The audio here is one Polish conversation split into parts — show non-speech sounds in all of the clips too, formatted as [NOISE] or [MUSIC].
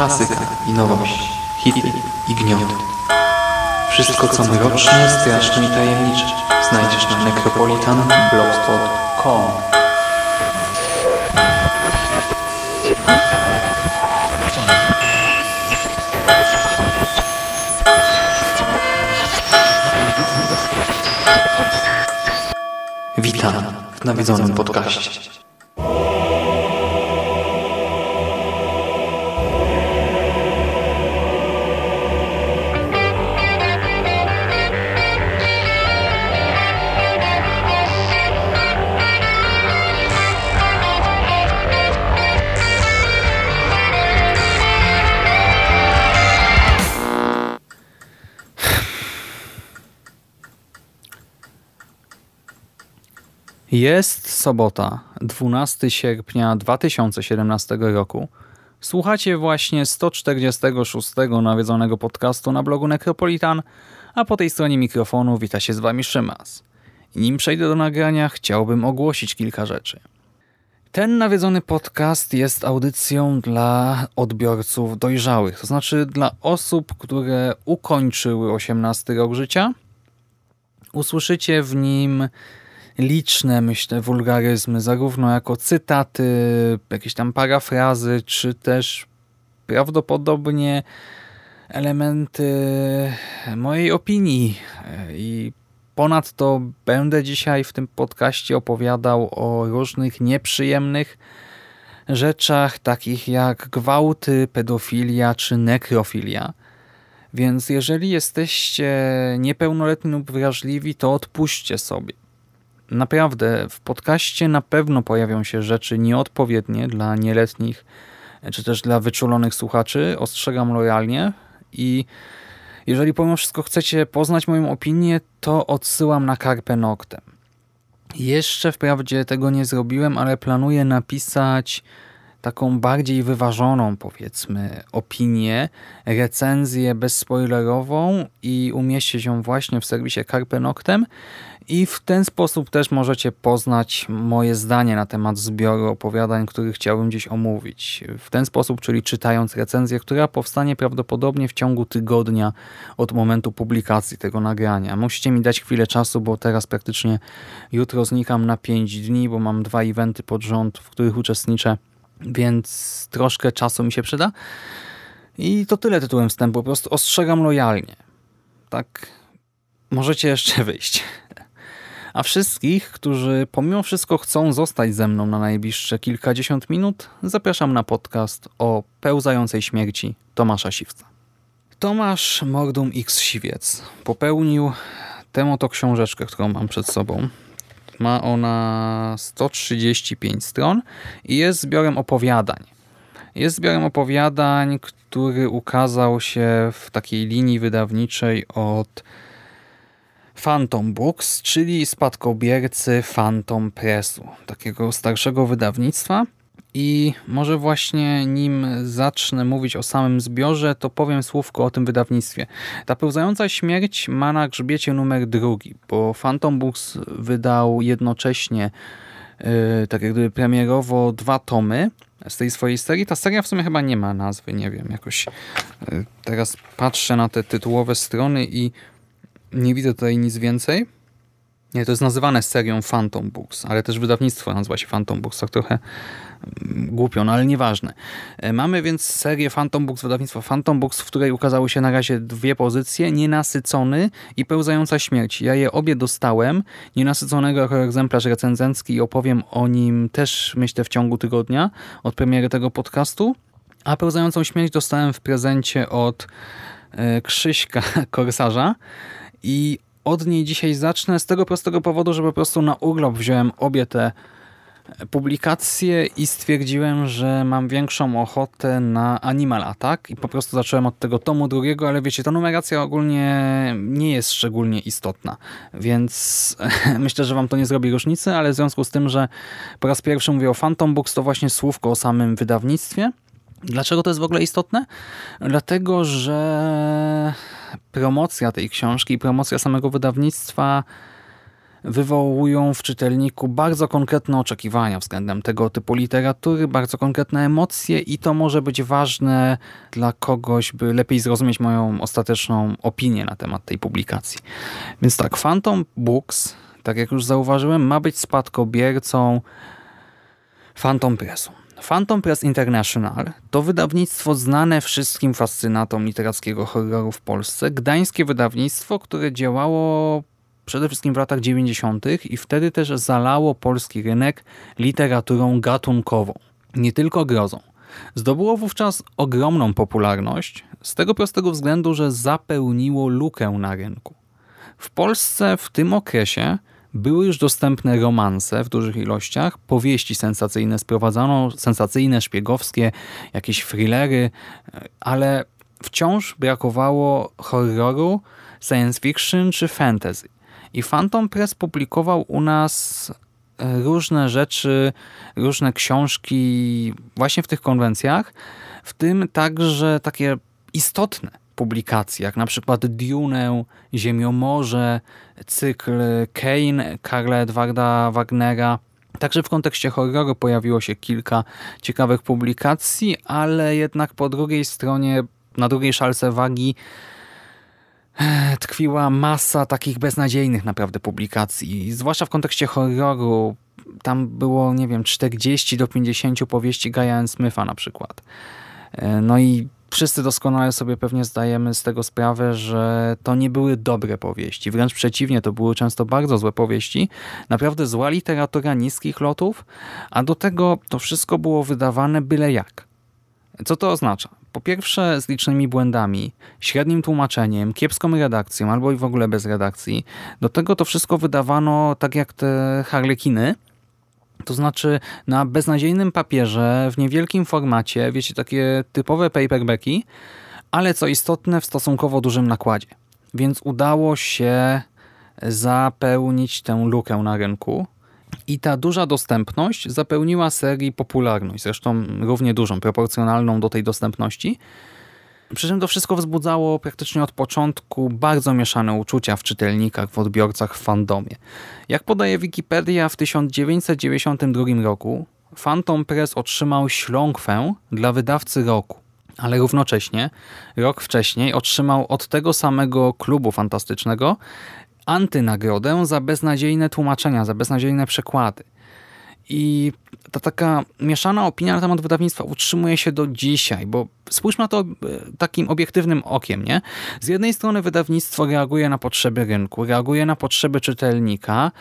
klasyka i nowość, hity i gnioty. Wszystko co mroczne, straszne i tajemnicze znajdziesz na necropolitanblogspot.com Witam w nawiedzonym podcaście. Jest sobota, 12 sierpnia 2017 roku. Słuchacie właśnie 146 nawiedzonego podcastu na blogu Necropolitan, a po tej stronie mikrofonu wita się z Wami Szymas. Nim przejdę do nagrania, chciałbym ogłosić kilka rzeczy. Ten nawiedzony podcast jest audycją dla odbiorców dojrzałych, to znaczy dla osób, które ukończyły 18 rok życia. Usłyszycie w nim liczne, myślę, wulgaryzmy, zarówno jako cytaty, jakieś tam parafrazy, czy też prawdopodobnie elementy mojej opinii. I ponadto będę dzisiaj w tym podcaście opowiadał o różnych nieprzyjemnych rzeczach, takich jak gwałty, pedofilia czy nekrofilia. Więc jeżeli jesteście niepełnoletni lub wrażliwi, to odpuśćcie sobie. Naprawdę, w podcaście na pewno pojawią się rzeczy nieodpowiednie dla nieletnich, czy też dla wyczulonych słuchaczy. Ostrzegam lojalnie i jeżeli pomimo wszystko chcecie poznać moją opinię, to odsyłam na Carpe Noctem. Jeszcze wprawdzie tego nie zrobiłem, ale planuję napisać taką bardziej wyważoną, powiedzmy, opinię, recenzję bezspoilerową i umieścić ją właśnie w serwisie Carpe Noctem i w ten sposób też możecie poznać moje zdanie na temat zbioru opowiadań, który chciałbym dziś omówić. W ten sposób, czyli czytając recenzję, która powstanie prawdopodobnie w ciągu tygodnia od momentu publikacji tego nagrania. Musicie mi dać chwilę czasu, bo teraz praktycznie jutro znikam na 5 dni, bo mam dwa eventy pod rząd, w których uczestniczę, więc troszkę czasu mi się przyda. I to tyle tytułem wstępu. Po prostu ostrzegam lojalnie. Tak, możecie jeszcze wyjść. A wszystkich, którzy pomimo wszystko chcą zostać ze mną na najbliższe kilkadziesiąt minut, zapraszam na podcast o pełzającej śmierci Tomasza Siwca. Tomasz Mordum X Siwiec popełnił tę oto książeczkę, którą mam przed sobą. Ma ona 135 stron i jest zbiorem opowiadań. Jest zbiorem opowiadań, który ukazał się w takiej linii wydawniczej od Phantom Books, czyli spadkobiercy Phantom Pressu, takiego starszego wydawnictwa. I może właśnie nim zacznę mówić o samym zbiorze, to powiem słówko o tym wydawnictwie. Ta pełzająca śmierć ma na grzbiecie numer drugi, bo Phantom Books wydał jednocześnie yy, tak jakby premierowo dwa tomy z tej swojej serii. Ta seria w sumie chyba nie ma nazwy, nie wiem, jakoś yy, teraz patrzę na te tytułowe strony i nie widzę tutaj nic więcej. Nie, to jest nazywane serią Phantom Books, ale też wydawnictwo nazywa się Phantom Books, tak trochę mm, głupio, no ale nieważne. E, mamy więc serię Phantom Books, wydawnictwo Phantom Books, w której ukazały się na razie dwie pozycje, Nienasycony i Pełzająca Śmierć. Ja je obie dostałem, Nienasyconego jako egzemplarz recenzencki i opowiem o nim też, myślę, w ciągu tygodnia od premiery tego podcastu, a Pełzającą Śmierć dostałem w prezencie od e, Krzyśka Korsarza, i od niej dzisiaj zacznę z tego prostego powodu, że po prostu na urlop wziąłem obie te publikacje i stwierdziłem, że mam większą ochotę na Animal Attack i po prostu zacząłem od tego tomu drugiego, ale wiecie, ta numeracja ogólnie nie jest szczególnie istotna, więc [LAUGHS] myślę, że wam to nie zrobi różnicy, ale w związku z tym, że po raz pierwszy mówię o Phantom Books, to właśnie słówko o samym wydawnictwie. Dlaczego to jest w ogóle istotne? Dlatego, że promocja tej książki i promocja samego wydawnictwa wywołują w czytelniku bardzo konkretne oczekiwania względem tego typu literatury, bardzo konkretne emocje i to może być ważne dla kogoś, by lepiej zrozumieć moją ostateczną opinię na temat tej publikacji. Więc tak, Phantom Books, tak jak już zauważyłem, ma być spadkobiercą Phantom Pressu. Phantom Press International to wydawnictwo znane wszystkim fascynatom literackiego horroru w Polsce. Gdańskie wydawnictwo, które działało przede wszystkim w latach 90. i wtedy też zalało polski rynek literaturą gatunkową, nie tylko grozą. Zdobyło wówczas ogromną popularność z tego prostego względu, że zapełniło lukę na rynku. W Polsce w tym okresie były już dostępne romanse w dużych ilościach, powieści sensacyjne sprowadzano, sensacyjne, szpiegowskie, jakieś thrillery, ale wciąż brakowało horroru, science fiction czy fantasy. I Phantom Press publikował u nas e, różne rzeczy, różne książki właśnie w tych konwencjach, w tym także takie istotne publikacje, jak na przykład Dune, Ziemiomorze, cykl Kane Karla Edwarda Wagnera. Także w kontekście horroru pojawiło się kilka ciekawych publikacji, ale jednak po drugiej stronie, na drugiej szalce wagi tkwiła masa takich beznadziejnych naprawdę publikacji, zwłaszcza w kontekście horroru. Tam było, nie wiem, 40 do 50 powieści Gaia Smitha na przykład. E, no i wszyscy doskonale sobie pewnie zdajemy z tego sprawę, że to nie były dobre powieści. Wręcz przeciwnie, to były często bardzo złe powieści. Naprawdę zła literatura niskich lotów, a do tego to wszystko było wydawane byle jak. Co to oznacza? Po pierwsze z licznymi błędami, średnim tłumaczeniem, kiepską redakcją albo i w ogóle bez redakcji. Do tego to wszystko wydawano tak jak te harlekiny, to znaczy na beznadziejnym papierze, w niewielkim formacie, wiecie, takie typowe paperbacki, ale co istotne w stosunkowo dużym nakładzie. Więc udało się zapełnić tę lukę na rynku. I ta duża dostępność zapełniła serii popularność, zresztą równie dużą, proporcjonalną do tej dostępności. Przy czym to wszystko wzbudzało praktycznie od początku bardzo mieszane uczucia w czytelnikach, w odbiorcach, w fandomie. Jak podaje Wikipedia, w 1992 roku Phantom Press otrzymał śląkwę dla wydawcy roku. Ale równocześnie, rok wcześniej, otrzymał od tego samego klubu fantastycznego antynagrodę za beznadziejne tłumaczenia, za beznadziejne przekłady. I ta taka mieszana opinia na temat wydawnictwa utrzymuje się do dzisiaj, bo spójrzmy na to e, takim obiektywnym okiem. nie? Z jednej strony wydawnictwo reaguje na potrzeby rynku, reaguje na potrzeby czytelnika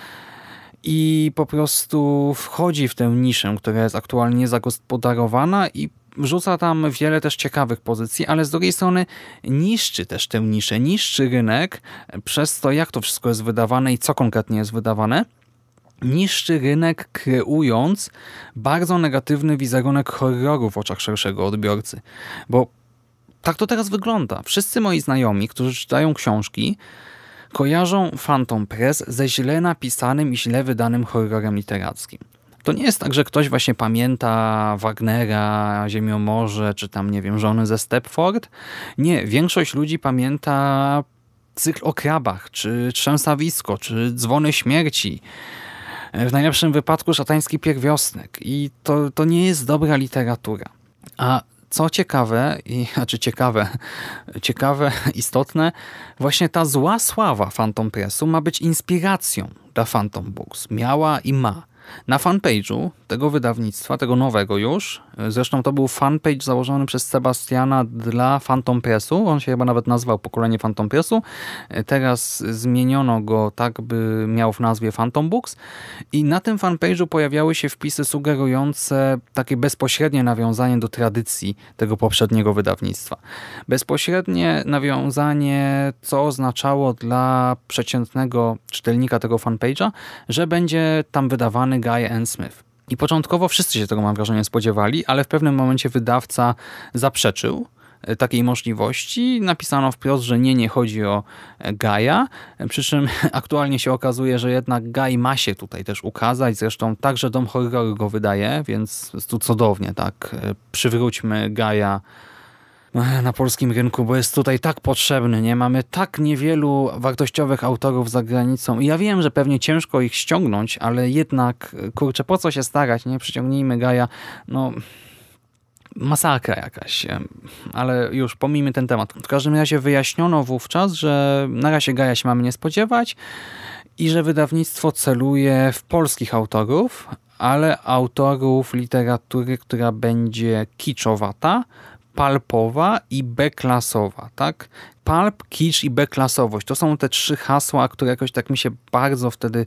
i po prostu wchodzi w tę niszę, która jest aktualnie zagospodarowana i wrzuca tam wiele też ciekawych pozycji, ale z drugiej strony niszczy też tę niszę, niszczy rynek przez to, jak to wszystko jest wydawane i co konkretnie jest wydawane niszczy rynek, kreując bardzo negatywny wizerunek horroru w oczach szerszego odbiorcy. Bo tak to teraz wygląda. Wszyscy moi znajomi, którzy czytają książki, kojarzą Phantom Press ze źle napisanym i źle wydanym horrorem literackim. To nie jest tak, że ktoś właśnie pamięta Wagnera, Ziemiomorze, czy tam, nie wiem, żony ze Stepford. Nie, większość ludzi pamięta cykl o krabach, czy trzęsawisko, czy dzwony śmierci. W najlepszym wypadku szatański pierwiosnek. I to, to nie jest dobra literatura. A co ciekawe, i, [LAUGHS] znaczy ciekawe, [LAUGHS] ciekawe, istotne, właśnie ta zła sława Phantom Pressu ma być inspiracją dla Phantom Books. Miała i ma. Na fanpage'u tego wydawnictwa, tego nowego już, zresztą to był fanpage założony przez Sebastiana dla Phantom Pressu, on się chyba nawet nazwał Pokolenie Phantom Pressu, teraz zmieniono go tak, by miał w nazwie Phantom Books. I na tym fanpage'u pojawiały się wpisy sugerujące takie bezpośrednie nawiązanie do tradycji tego poprzedniego wydawnictwa. Bezpośrednie nawiązanie, co oznaczało dla przeciętnego czytelnika tego fanpage'a, że będzie tam wydawany Guy N. Smith. I początkowo wszyscy się tego, mam wrażenie, spodziewali, ale w pewnym momencie wydawca zaprzeczył e, takiej możliwości. Napisano wprost, że nie, nie chodzi o e, Gaja, przy czym [LAUGHS] aktualnie się okazuje, że jednak Gaj ma się tutaj też ukazać, zresztą także Dom Horroru go wydaje, więc tu cudownie, tak, e, przywróćmy Gaja na polskim rynku, bo jest tutaj tak potrzebny, nie? Mamy tak niewielu wartościowych autorów za granicą i ja wiem, że pewnie ciężko ich ściągnąć, ale jednak, kurczę, po co się starać, nie? Przyciągnijmy Gaja, no masakra jakaś, ale już pomijmy ten temat. W każdym razie wyjaśniono wówczas, że na razie Gaja się mamy nie spodziewać i że wydawnictwo celuje w polskich autorów, ale autorów literatury, która będzie kiczowata, palpowa i B-klasowa, tak? Palp, kicz i B-klasowość. To są te trzy hasła, które jakoś tak mi się bardzo wtedy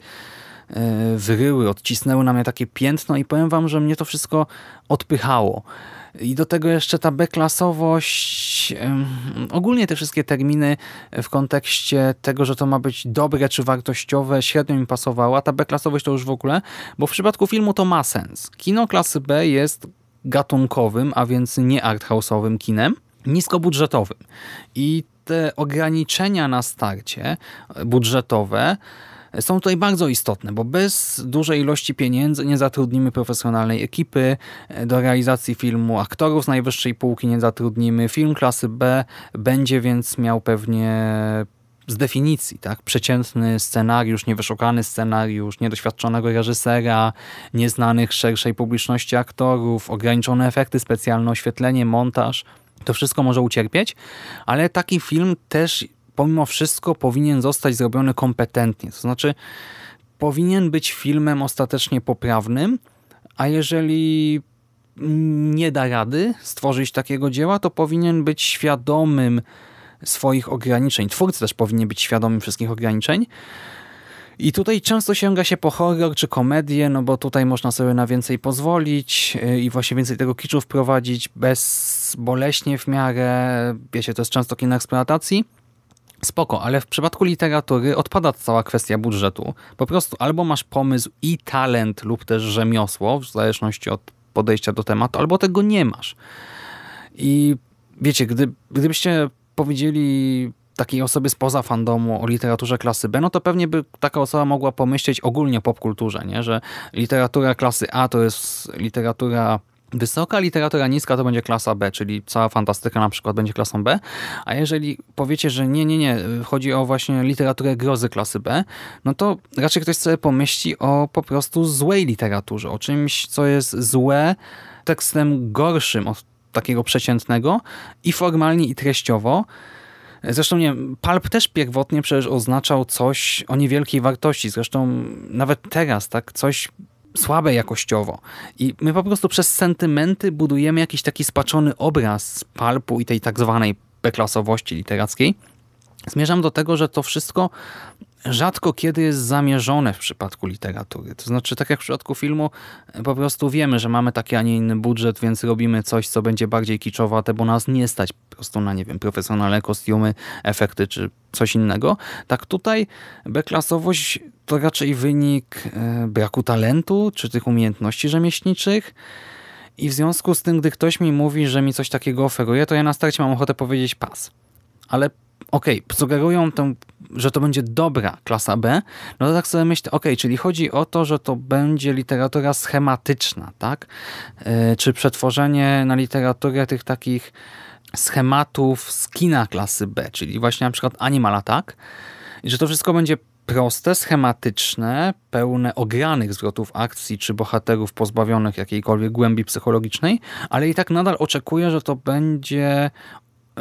e, wyryły, odcisnęły na mnie takie piętno i powiem wam, że mnie to wszystko odpychało. I do tego jeszcze ta B-klasowość, ogólnie te wszystkie terminy w kontekście tego, że to ma być dobre czy wartościowe, średnio mi pasowała. Ta B-klasowość to już w ogóle, bo w przypadku filmu to ma sens. Kino klasy B jest gatunkowym, a więc nie arthouse'owym kinem, niskobudżetowym. I te ograniczenia na starcie budżetowe są tutaj bardzo istotne, bo bez dużej ilości pieniędzy nie zatrudnimy profesjonalnej ekipy do realizacji filmu, aktorów z najwyższej półki nie zatrudnimy. Film klasy B będzie więc miał pewnie z definicji, tak? Przeciętny scenariusz, niewyszukany scenariusz, niedoświadczonego reżysera, nieznanych szerszej publiczności aktorów, ograniczone efekty specjalne, oświetlenie, montaż. To wszystko może ucierpieć, ale taki film też pomimo wszystko powinien zostać zrobiony kompetentnie. To znaczy powinien być filmem ostatecznie poprawnym, a jeżeli nie da rady stworzyć takiego dzieła, to powinien być świadomym swoich ograniczeń. Twórcy też powinien być świadomy wszystkich ograniczeń. I tutaj często sięga się po horror czy komedię, no bo tutaj można sobie na więcej pozwolić y, i właśnie więcej tego kiczu wprowadzić bezboleśnie w miarę. Wiecie, to jest często kino eksploatacji. Spoko, ale w przypadku literatury odpada cała kwestia budżetu. Po prostu albo masz pomysł i talent lub też rzemiosło, w zależności od podejścia do tematu, albo tego nie masz. I wiecie, gdy, gdybyście powiedzieli takiej osobie spoza fandomu o literaturze klasy B, no to pewnie by taka osoba mogła pomyśleć ogólnie o popkulturze, nie? że literatura klasy A to jest literatura wysoka, literatura niska to będzie klasa B, czyli cała fantastyka na przykład będzie klasą B, a jeżeli powiecie, że nie, nie, nie, chodzi o właśnie literaturę grozy klasy B, no to raczej ktoś sobie pomyśli o po prostu złej literaturze, o czymś, co jest złe, tekstem gorszym od takiego przeciętnego i formalnie i treściowo. Zresztą nie, pulp też pierwotnie przecież oznaczał coś o niewielkiej wartości. Zresztą nawet teraz, tak, coś słabe jakościowo. I my po prostu przez sentymenty budujemy jakiś taki spaczony obraz palpu i tej tak zwanej beklasowości literackiej. Zmierzam do tego, że to wszystko rzadko kiedy jest zamierzone w przypadku literatury. To znaczy, tak jak w przypadku filmu, po prostu wiemy, że mamy taki, a nie inny budżet, więc robimy coś, co będzie bardziej kiczowate, bo nas nie stać po prostu na, nie wiem, profesjonalne kostiumy, efekty czy coś innego. Tak tutaj beklasowość to raczej wynik e, braku talentu, czy tych umiejętności rzemieślniczych. I w związku z tym, gdy ktoś mi mówi, że mi coś takiego oferuje, to ja na starcie mam ochotę powiedzieć pas. Ale okej, okay, sugerują tę, że to będzie dobra klasa B, no to tak sobie myślę, okay, czyli chodzi o to, że to będzie literatura schematyczna, tak? Yy, czy przetworzenie na literaturę tych takich schematów z kina klasy B, czyli właśnie na przykład Animal Attack, że to wszystko będzie proste, schematyczne, pełne ogranych zwrotów akcji czy bohaterów pozbawionych jakiejkolwiek głębi psychologicznej, ale i tak nadal oczekuję, że to będzie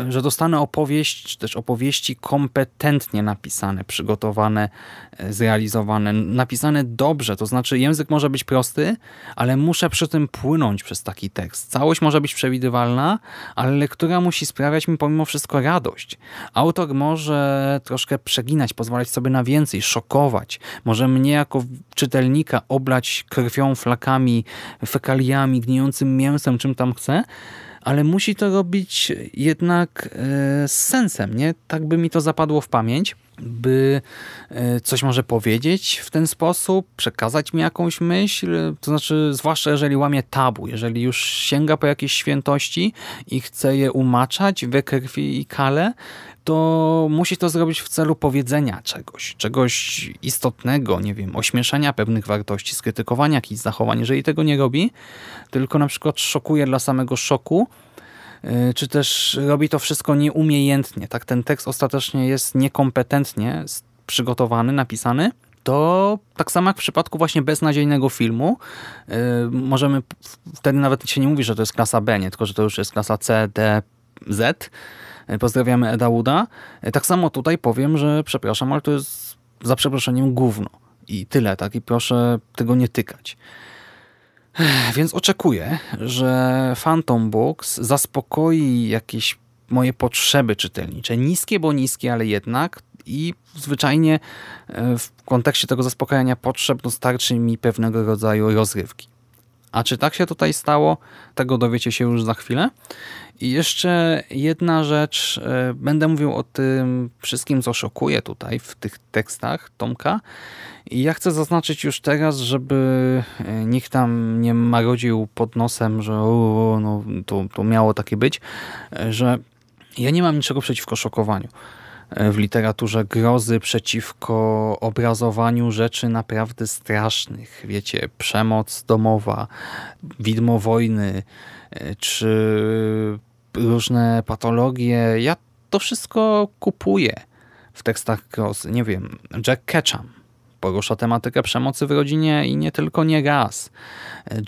że dostanę opowieść, czy też opowieści kompetentnie napisane, przygotowane, e, zrealizowane, napisane dobrze. To znaczy język może być prosty, ale muszę przy tym płynąć przez taki tekst. Całość może być przewidywalna, ale lektura musi sprawiać mi pomimo wszystko radość. Autor może troszkę przeginać, pozwalać sobie na więcej, szokować. Może mnie jako czytelnika oblać krwią, flakami, fekaliami, gnijącym mięsem, czym tam chce, ale musi to robić jednak e, z sensem, nie? Tak by mi to zapadło w pamięć, by e, coś może powiedzieć w ten sposób, przekazać mi jakąś myśl, to znaczy zwłaszcza jeżeli łamie tabu, jeżeli już sięga po jakieś świętości i chce je umaczać we krwi i kale, to musi to zrobić w celu powiedzenia czegoś, czegoś istotnego, nie wiem, ośmieszenia pewnych wartości, skrytykowania jakichś zachowań. Jeżeli tego nie robi, tylko na przykład szokuje dla samego szoku, y, czy też robi to wszystko nieumiejętnie. Tak, ten tekst ostatecznie jest niekompetentnie przygotowany, napisany, to tak samo jak w przypadku właśnie beznadziejnego filmu, yy, możemy wtedy nawet się nie mówi, że to jest klasa B, nie, tylko że to już jest klasa C, D, Z. Yy, pozdrawiamy Eda Wooda. Yy, tak samo tutaj powiem, że przepraszam, ale to jest za przeproszeniem gówno. I tyle, tak? I proszę tego nie tykać. Więc oczekuję, że Phantom Books zaspokoi jakieś moje potrzeby czytelnicze. Niskie, bo niskie, ale jednak i zwyczajnie e, w kontekście tego zaspokajania potrzeb dostarczy mi pewnego rodzaju rozrywki. A czy tak się tutaj stało, tego dowiecie się już za chwilę. I jeszcze jedna rzecz, e, będę mówił o tym wszystkim, co szokuje tutaj w tych tekstach Tomka. I ja chcę zaznaczyć już teraz, żeby e, nikt tam nie marodził pod nosem, że o, no, to, to miało takie być, że ja nie mam niczego przeciwko szokowaniu w literaturze grozy przeciwko obrazowaniu rzeczy naprawdę strasznych. Wiecie, przemoc domowa, widmo wojny, e, czy różne patologie. Ja to wszystko kupuję w tekstach grozy. Nie wiem, Jack Ketchum porusza tematykę przemocy w rodzinie i nie tylko nie raz.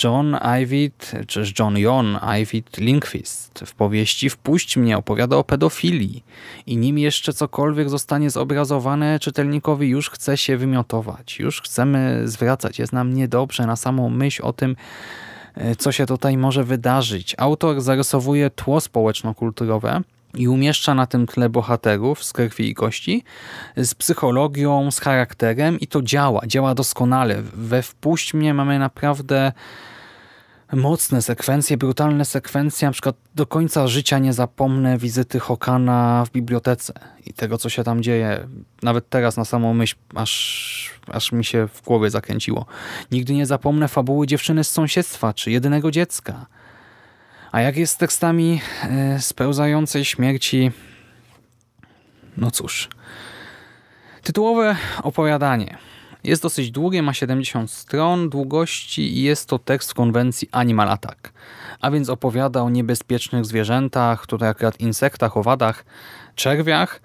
John Ivid, czy John Jon Ivid Linkvist w powieści Wpuść mnie opowiada o pedofilii i nim jeszcze cokolwiek zostanie zobrazowane, czytelnikowi już chce się wymiotować. Już chcemy zwracać. Jest nam niedobrze na samą myśl o tym, e, co się tutaj może wydarzyć. Autor zarysowuje tło społeczno-kulturowe, i umieszcza na tym tle bohaterów z krwi i kości, z psychologią, z charakterem i to działa, działa doskonale. We Wpuść mnie mamy naprawdę mocne sekwencje, brutalne sekwencje, na przykład do końca życia nie zapomnę wizyty Hokana w bibliotece i tego, co się tam dzieje. Nawet teraz na samą myśl aż, aż mi się w głowie zakręciło. Nigdy nie zapomnę fabuły dziewczyny z sąsiedztwa, czy jedynego dziecka. A jak jest z tekstami e, spełzającej śmierci? No cóż. Tytułowe opowiadanie. Jest dosyć długie, ma 70 stron długości i jest to tekst w konwencji Animal Attack. A więc opowiada o niebezpiecznych zwierzętach, tutaj akurat insektach, owadach, czerwiach,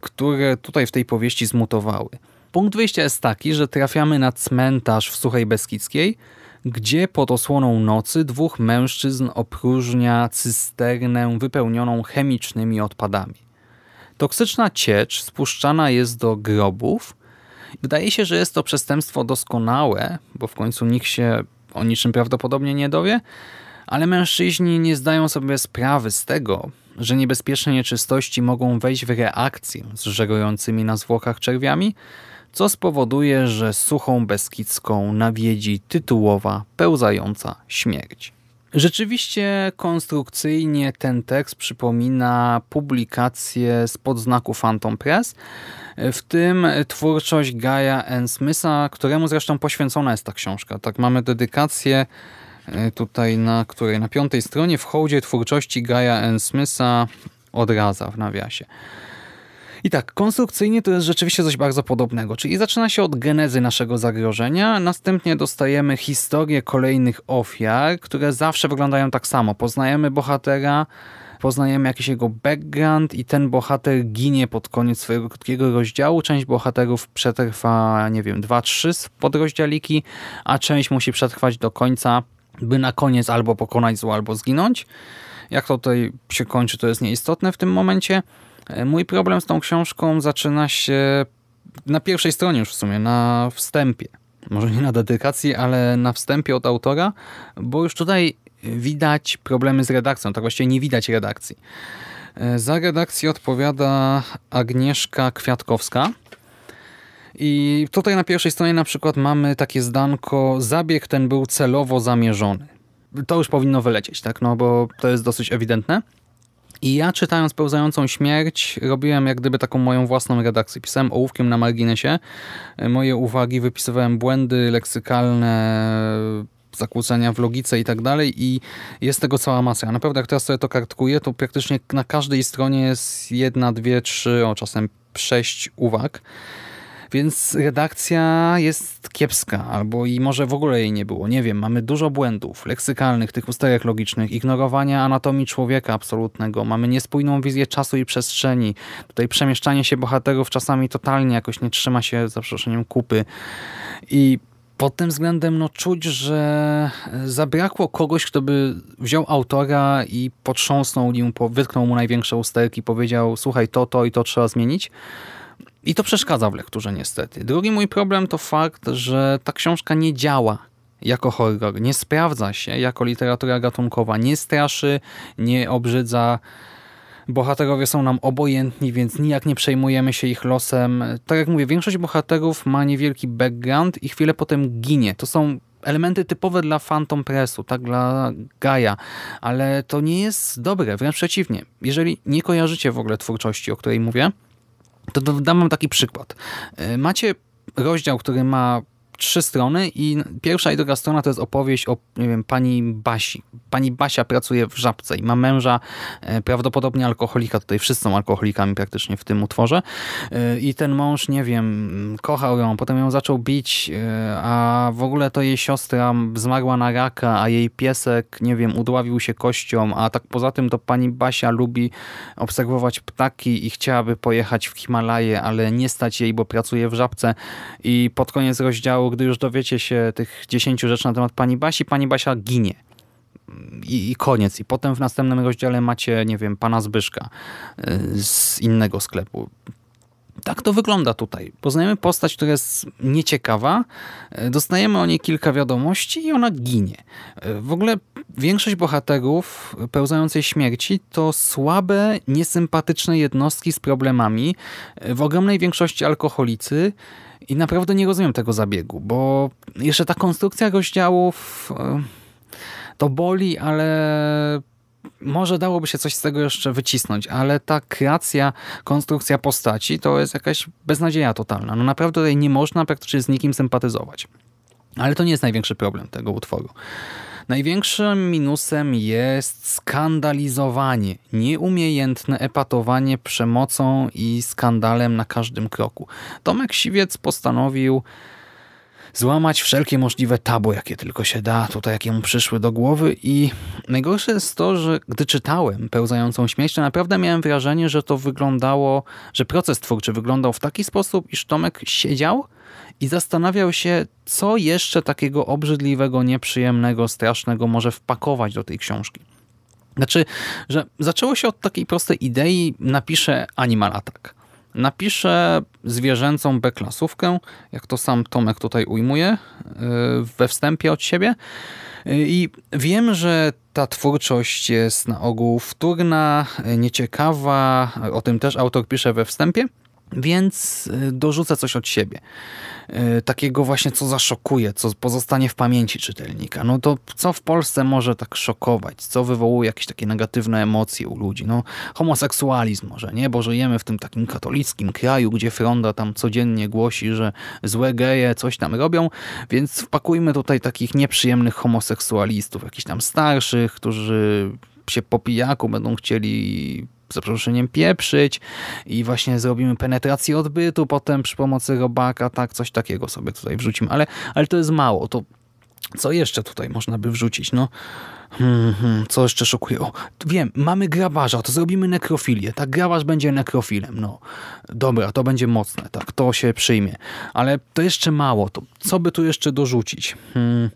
które tutaj w tej powieści zmutowały. Punkt wyjścia jest taki, że trafiamy na cmentarz w Suchej Beskidzkiej, gdzie pod osłoną nocy dwóch mężczyzn opróżnia cysternę wypełnioną chemicznymi odpadami. Toksyczna ciecz spuszczana jest do grobów. Wydaje się, że jest to przestępstwo doskonałe, bo w końcu nikt się o niczym prawdopodobnie nie dowie, ale mężczyźni nie zdają sobie sprawy z tego, że niebezpieczne nieczystości mogą wejść w reakcję z żerującymi na zwłokach czerwiami, co spowoduje, że suchą Beskidzką nawiedzi tytułowa, pełzająca śmierć. Rzeczywiście konstrukcyjnie ten tekst przypomina publikację z podznaku Phantom Press, w tym twórczość Gaia N. Smitha, któremu zresztą poświęcona jest ta książka. Tak mamy dedykację e, tutaj na której na piątej stronie w hołdzie twórczości Gaia N. Smitha odraza w nawiasie. I tak, konstrukcyjnie to jest rzeczywiście coś bardzo podobnego, czyli zaczyna się od genezy naszego zagrożenia, następnie dostajemy historię kolejnych ofiar, które zawsze wyglądają tak samo. Poznajemy bohatera, poznajemy jakiś jego background i ten bohater ginie pod koniec swojego krótkiego rozdziału. Część bohaterów przetrwa, nie wiem, dwa, trzy podrozdziałiki, a część musi przetrwać do końca, by na koniec albo pokonać zło, albo zginąć. Jak to tutaj się kończy, to jest nieistotne w tym momencie. Mój problem z tą książką zaczyna się na pierwszej stronie już w sumie, na wstępie. Może nie na dedykacji, ale na wstępie od autora, bo już tutaj widać problemy z redakcją, tak właściwie nie widać redakcji. E, za redakcję odpowiada Agnieszka Kwiatkowska. I tutaj na pierwszej stronie na przykład mamy takie zdanko, zabieg ten był celowo zamierzony. To już powinno wylecieć, tak? No bo to jest dosyć ewidentne. I ja czytając Pełzającą Śmierć robiłem jak gdyby taką moją własną redakcję. Pisałem ołówkiem na marginesie. Moje uwagi, wypisywałem błędy leksykalne, zakłócenia w logice i tak dalej i jest tego cała masa. A naprawdę jak teraz sobie to kartkuję, to praktycznie na każdej stronie jest jedna, dwie, trzy, o czasem sześć uwag. Więc redakcja jest kiepska, albo i może w ogóle jej nie było. Nie wiem, mamy dużo błędów leksykalnych, tych usterek logicznych, ignorowania anatomii człowieka absolutnego. Mamy niespójną wizję czasu i przestrzeni. Tutaj przemieszczanie się bohaterów czasami totalnie jakoś nie trzyma się, za przeproszeniem, kupy. I pod tym względem no, czuć, że zabrakło kogoś, kto by wziął autora i potrząsnął nim, wytknął mu największe usterki, powiedział słuchaj, to, to i to trzeba zmienić. I to przeszkadza w lekturze niestety. Drugi mój problem to fakt, że ta książka nie działa jako horror, nie sprawdza się jako literatura gatunkowa, nie straszy, nie obrzydza, Bohaterowie są nam obojętni, więc nijak nie przejmujemy się ich losem. Tak jak mówię, większość bohaterów ma niewielki background i chwilę potem ginie. To są elementy typowe dla Phantom Pressu, tak dla Gaia, ale to nie jest dobre, wręcz przeciwnie. Jeżeli nie kojarzycie w ogóle twórczości, o której mówię, to dam wam taki przykład. E, macie rozdział, który ma trzy strony i pierwsza i druga strona to jest opowieść o nie wiem, pani Basi. Pani Basia pracuje w Żabce i ma męża, e, prawdopodobnie alkoholika, tutaj wszyscy są alkoholikami praktycznie w tym utworze e, i ten mąż, nie wiem, kochał ją, potem ją zaczął bić, e, a w ogóle to jej siostra zmarła na raka, a jej piesek, nie wiem, udławił się kością, a tak poza tym to pani Basia lubi obserwować ptaki i chciałaby pojechać w Himalaje, ale nie stać jej, bo pracuje w Żabce i pod koniec rozdziału gdy już dowiecie się tych 10 rzeczy na temat pani Basi, pani Basia ginie. I, I, koniec. I potem w następnym rozdziale macie, nie wiem, pana Zbyszka y, z innego sklepu. Tak to wygląda tutaj. Poznajemy postać, która jest nieciekawa, y, dostajemy o niej kilka wiadomości i ona ginie. Y, w ogóle większość bohaterów pełzającej śmierci to słabe, niesympatyczne jednostki z problemami, w ogromnej większości alkoholicy, i naprawdę nie rozumiem tego zabiegu, bo jeszcze ta konstrukcja rozdziałów e, to boli, ale może dałoby się coś z tego jeszcze wycisnąć, ale ta kreacja, konstrukcja postaci to jest jakaś beznadzieja totalna. No naprawdę tutaj nie można praktycznie z nikim sympatyzować. Ale to nie jest największy problem tego utworu. Największym minusem jest skandalizowanie, nieumiejętne epatowanie przemocą i skandalem na każdym kroku. Tomek Siwiec postanowił złamać wszelkie możliwe tabu, jakie tylko się da, tutaj jakie mu przyszły do głowy i najgorsze jest to, że gdy czytałem Pełzającą śmierć, to naprawdę miałem wrażenie, że to wyglądało, że proces twórczy wyglądał w taki sposób, iż Tomek siedział i zastanawiał się, co jeszcze takiego obrzydliwego, nieprzyjemnego, strasznego może wpakować do tej książki. Znaczy, że zaczęło się od takiej prostej idei, napiszę Animal Attack. Napiszę zwierzęcą B-klasówkę, jak to sam Tomek tutaj ujmuje, yy, we wstępie od siebie. Yy, I wiem, że ta twórczość jest na ogół wtórna, nieciekawa, o tym też autor pisze we wstępie, więc y, dorzucę coś od siebie. Y, takiego właśnie, co zaszokuje, co pozostanie w pamięci czytelnika. No to co w Polsce może tak szokować? Co wywołuje jakieś takie negatywne emocje u ludzi? No homoseksualizm może, nie? Bo żyjemy w tym takim katolickim kraju, gdzie Fronda tam codziennie głosi, że złe geje coś tam robią, więc wpakujmy tutaj takich nieprzyjemnych homoseksualistów, jakichś tam starszych, którzy się po pijaku będą chcieli za przeproszeniem pieprzyć i właśnie zrobimy penetrację odbytu potem przy pomocy robaka, tak, coś takiego sobie tutaj wrzucimy, ale, ale to jest mało, to co jeszcze tutaj można by wrzucić, no Hmm, hmm, co jeszcze szokuje? O, wiem, mamy grabarza, to zrobimy nekrofilię. Tak, grabarz będzie nekrofilem. No, dobra, to będzie mocne, tak, to się przyjmie. Ale to jeszcze mało. To co by tu jeszcze dorzucić? Hmm.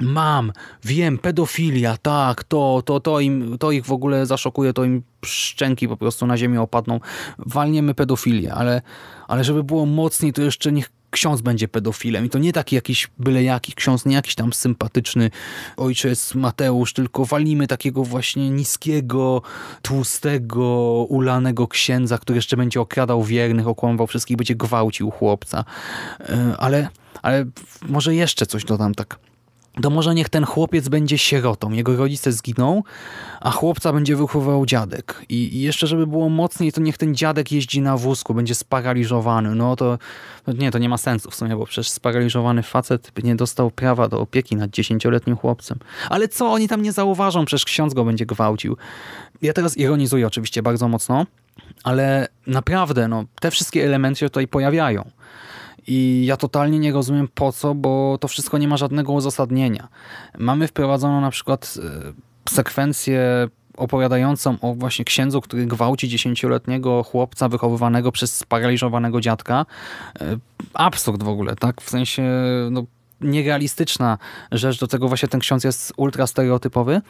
Mam, wiem, pedofilia, tak, to, to, to, im, to ich w ogóle zaszokuje, to im szczęki po prostu na ziemię opadną. Walniemy pedofilię, ale, ale żeby było mocniej, to jeszcze niech ksiądz będzie pedofilem. I to nie taki jakiś byle jaki ksiądz, nie jakiś tam sympatyczny ojciec Mateusz, tylko walimy takiego właśnie niskiego, tłustego, ulanego księdza, który jeszcze będzie okradał wiernych, okłamywał wszystkich, będzie gwałcił chłopca. E, ale, ale może jeszcze coś dodam tak to może niech ten chłopiec będzie sierotą. Jego rodzice zginą, a chłopca będzie wychowywał dziadek. I, jeszcze, żeby było mocniej, to niech ten dziadek jeździ na wózku, będzie sparaliżowany. No to no nie, to nie ma sensu w sumie, bo przecież sparaliżowany facet by nie dostał prawa do opieki nad dziesięcioletnim chłopcem. Ale co, oni tam nie zauważą, przecież ksiądz go będzie gwałcił. Ja teraz ironizuję oczywiście bardzo mocno, Ale naprawdę, no, te wszystkie elementy się tutaj pojawiają. I ja totalnie nie rozumiem po co, bo to wszystko nie ma żadnego uzasadnienia. Mamy wprowadzoną na przykład e, sekwencję opowiadającą o właśnie księdzu, który gwałci dziesięcioletniego chłopca wychowywanego przez sparaliżowanego dziadka. E, absurd w ogóle, tak? W sensie no, nierealistyczna rzecz, do tego właśnie ten ksiądz jest ultra stereotypowy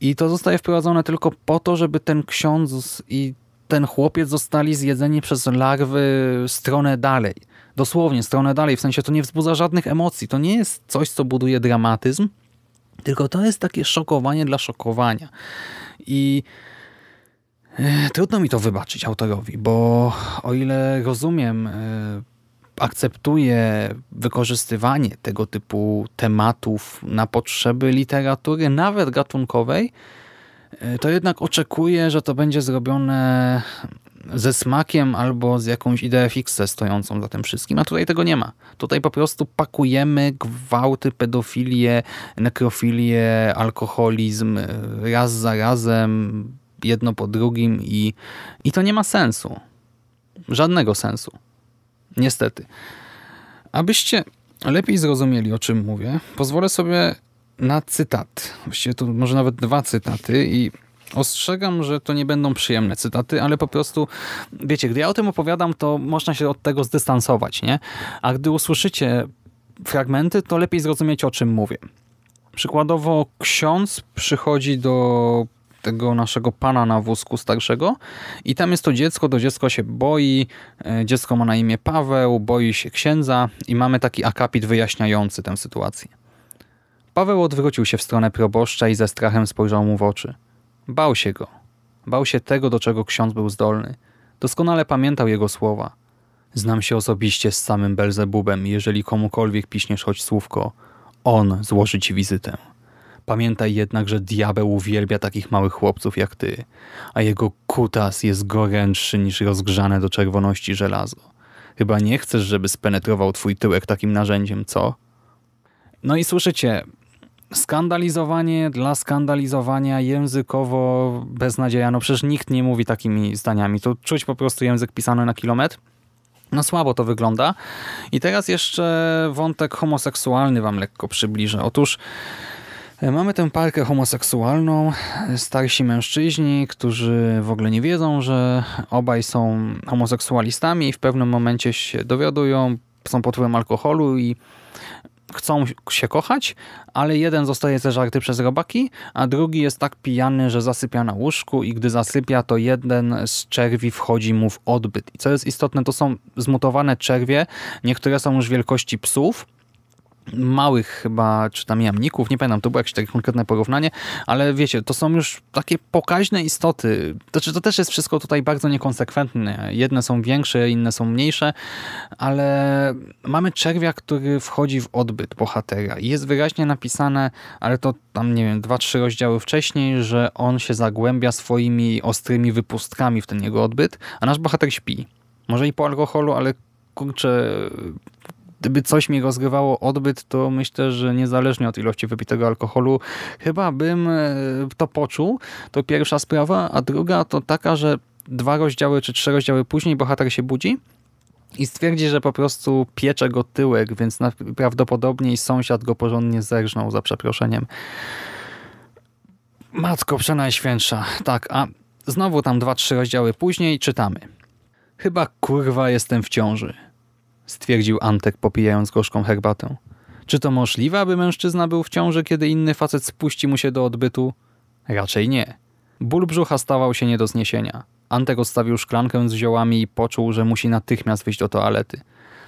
i to zostaje wprowadzone tylko po to, żeby ten ksiądz i ten chłopiec zostali zjedzeni przez larwy stronę dalej. Dosłownie, stronę dalej, w sensie to nie wzbudza żadnych emocji. To nie jest coś, co buduje dramatyzm, tylko to jest takie szokowanie dla szokowania. I e, trudno mi to wybaczyć autorowi, bo o ile rozumiem, e, akceptuję wykorzystywanie tego typu tematów na potrzeby literatury, nawet gatunkowej, e, to jednak oczekuję, że to będzie zrobione ze smakiem albo z jakąś ideą fixe stojącą za tym wszystkim, a tutaj tego nie ma. Tutaj po prostu pakujemy gwałty, pedofilię, nekrofilię, alkoholizm raz za razem, jedno po drugim i, i to nie ma sensu. Żadnego sensu. Niestety. Abyście lepiej zrozumieli, o czym mówię, pozwolę sobie na cytat. Właściwie to może nawet dwa cytaty i Ostrzegam, że to nie będą przyjemne cytaty, ale po prostu, wiecie, gdy ja o tym opowiadam, to można się od tego zdystansować, nie? A gdy usłyszycie fragmenty, to lepiej zrozumieć, o czym mówię. Przykładowo ksiądz przychodzi do tego naszego pana na wózku starszego i tam jest to dziecko, to dziecko się boi, e, dziecko ma na imię Paweł, boi się księdza i mamy taki akapit wyjaśniający tę sytuację. Paweł odwrócił się w stronę proboszcza i ze strachem spojrzał mu w oczy. Bał się go. Bał się tego, do czego ksiądz był zdolny. Doskonale pamiętał jego słowa. Znam się osobiście z samym Belzebubem jeżeli komukolwiek piśniesz choć słówko, on złoży ci wizytę. Pamiętaj jednak, że diabeł uwielbia takich małych chłopców jak ty, a jego kutas jest gorętszy niż rozgrzane do czerwoności żelazo. Chyba nie chcesz, żeby spenetrował twój tyłek takim narzędziem, co? No i słyszycie, skandalizowanie dla skandalizowania językowo beznadzieja. No przecież nikt nie mówi takimi zdaniami. To czuć po prostu język pisany na kilometr. No słabo to wygląda. I teraz jeszcze wątek homoseksualny wam lekko przybliżę. Otóż e, Mamy tę parkę homoseksualną, starsi mężczyźni, którzy w ogóle nie wiedzą, że obaj są homoseksualistami i w pewnym momencie się dowiadują, są pod wpływem alkoholu i chcą się kochać, ale jeden zostaje zeżarty przez robaki, a drugi jest tak pijany, że zasypia na łóżku i gdy zasypia, to jeden z czerwi wchodzi mu w odbyt. I co jest istotne, to są zmutowane czerwie, niektóre są już wielkości psów, małych chyba, czy tam jamników, nie pamiętam, to było jakieś takie konkretne porównanie, ale wiecie, to są już takie pokaźne istoty. Znaczy, to też jest wszystko tutaj bardzo niekonsekwentne. Jedne są większe, inne są mniejsze, ale mamy czerwia, który wchodzi w odbyt bohatera jest wyraźnie napisane, ale to tam, nie wiem, dwa, trzy rozdziały wcześniej, że on się zagłębia swoimi ostrymi wypustkami w ten jego odbyt, a nasz bohater śpi. Może i po alkoholu, ale kurczę, gdyby coś mi rozgrywało odbyt, to myślę, że niezależnie od ilości wypitego alkoholu, chyba bym e, to poczuł. To pierwsza sprawa, a druga to taka, że dwa rozdziały czy trzy rozdziały później bohater się budzi i stwierdzi, że po prostu piecze go tyłek, więc prawdopodobnie sąsiad go porządnie zerżnął, za przeproszeniem. Matko Przenajświętsza. Tak, a znowu tam dwa, trzy rozdziały później czytamy. Chyba kurwa jestem w ciąży stwierdził Antek popijając gorzką herbatę. Czy to możliwe, aby mężczyzna był w ciąży, kiedy inny facet spuści mu się do odbytu? Raczej nie. Ból brzucha stawał się nie do zniesienia. Antek odstawił szklankę z ziołami i poczuł, że musi natychmiast wyjść do toalety.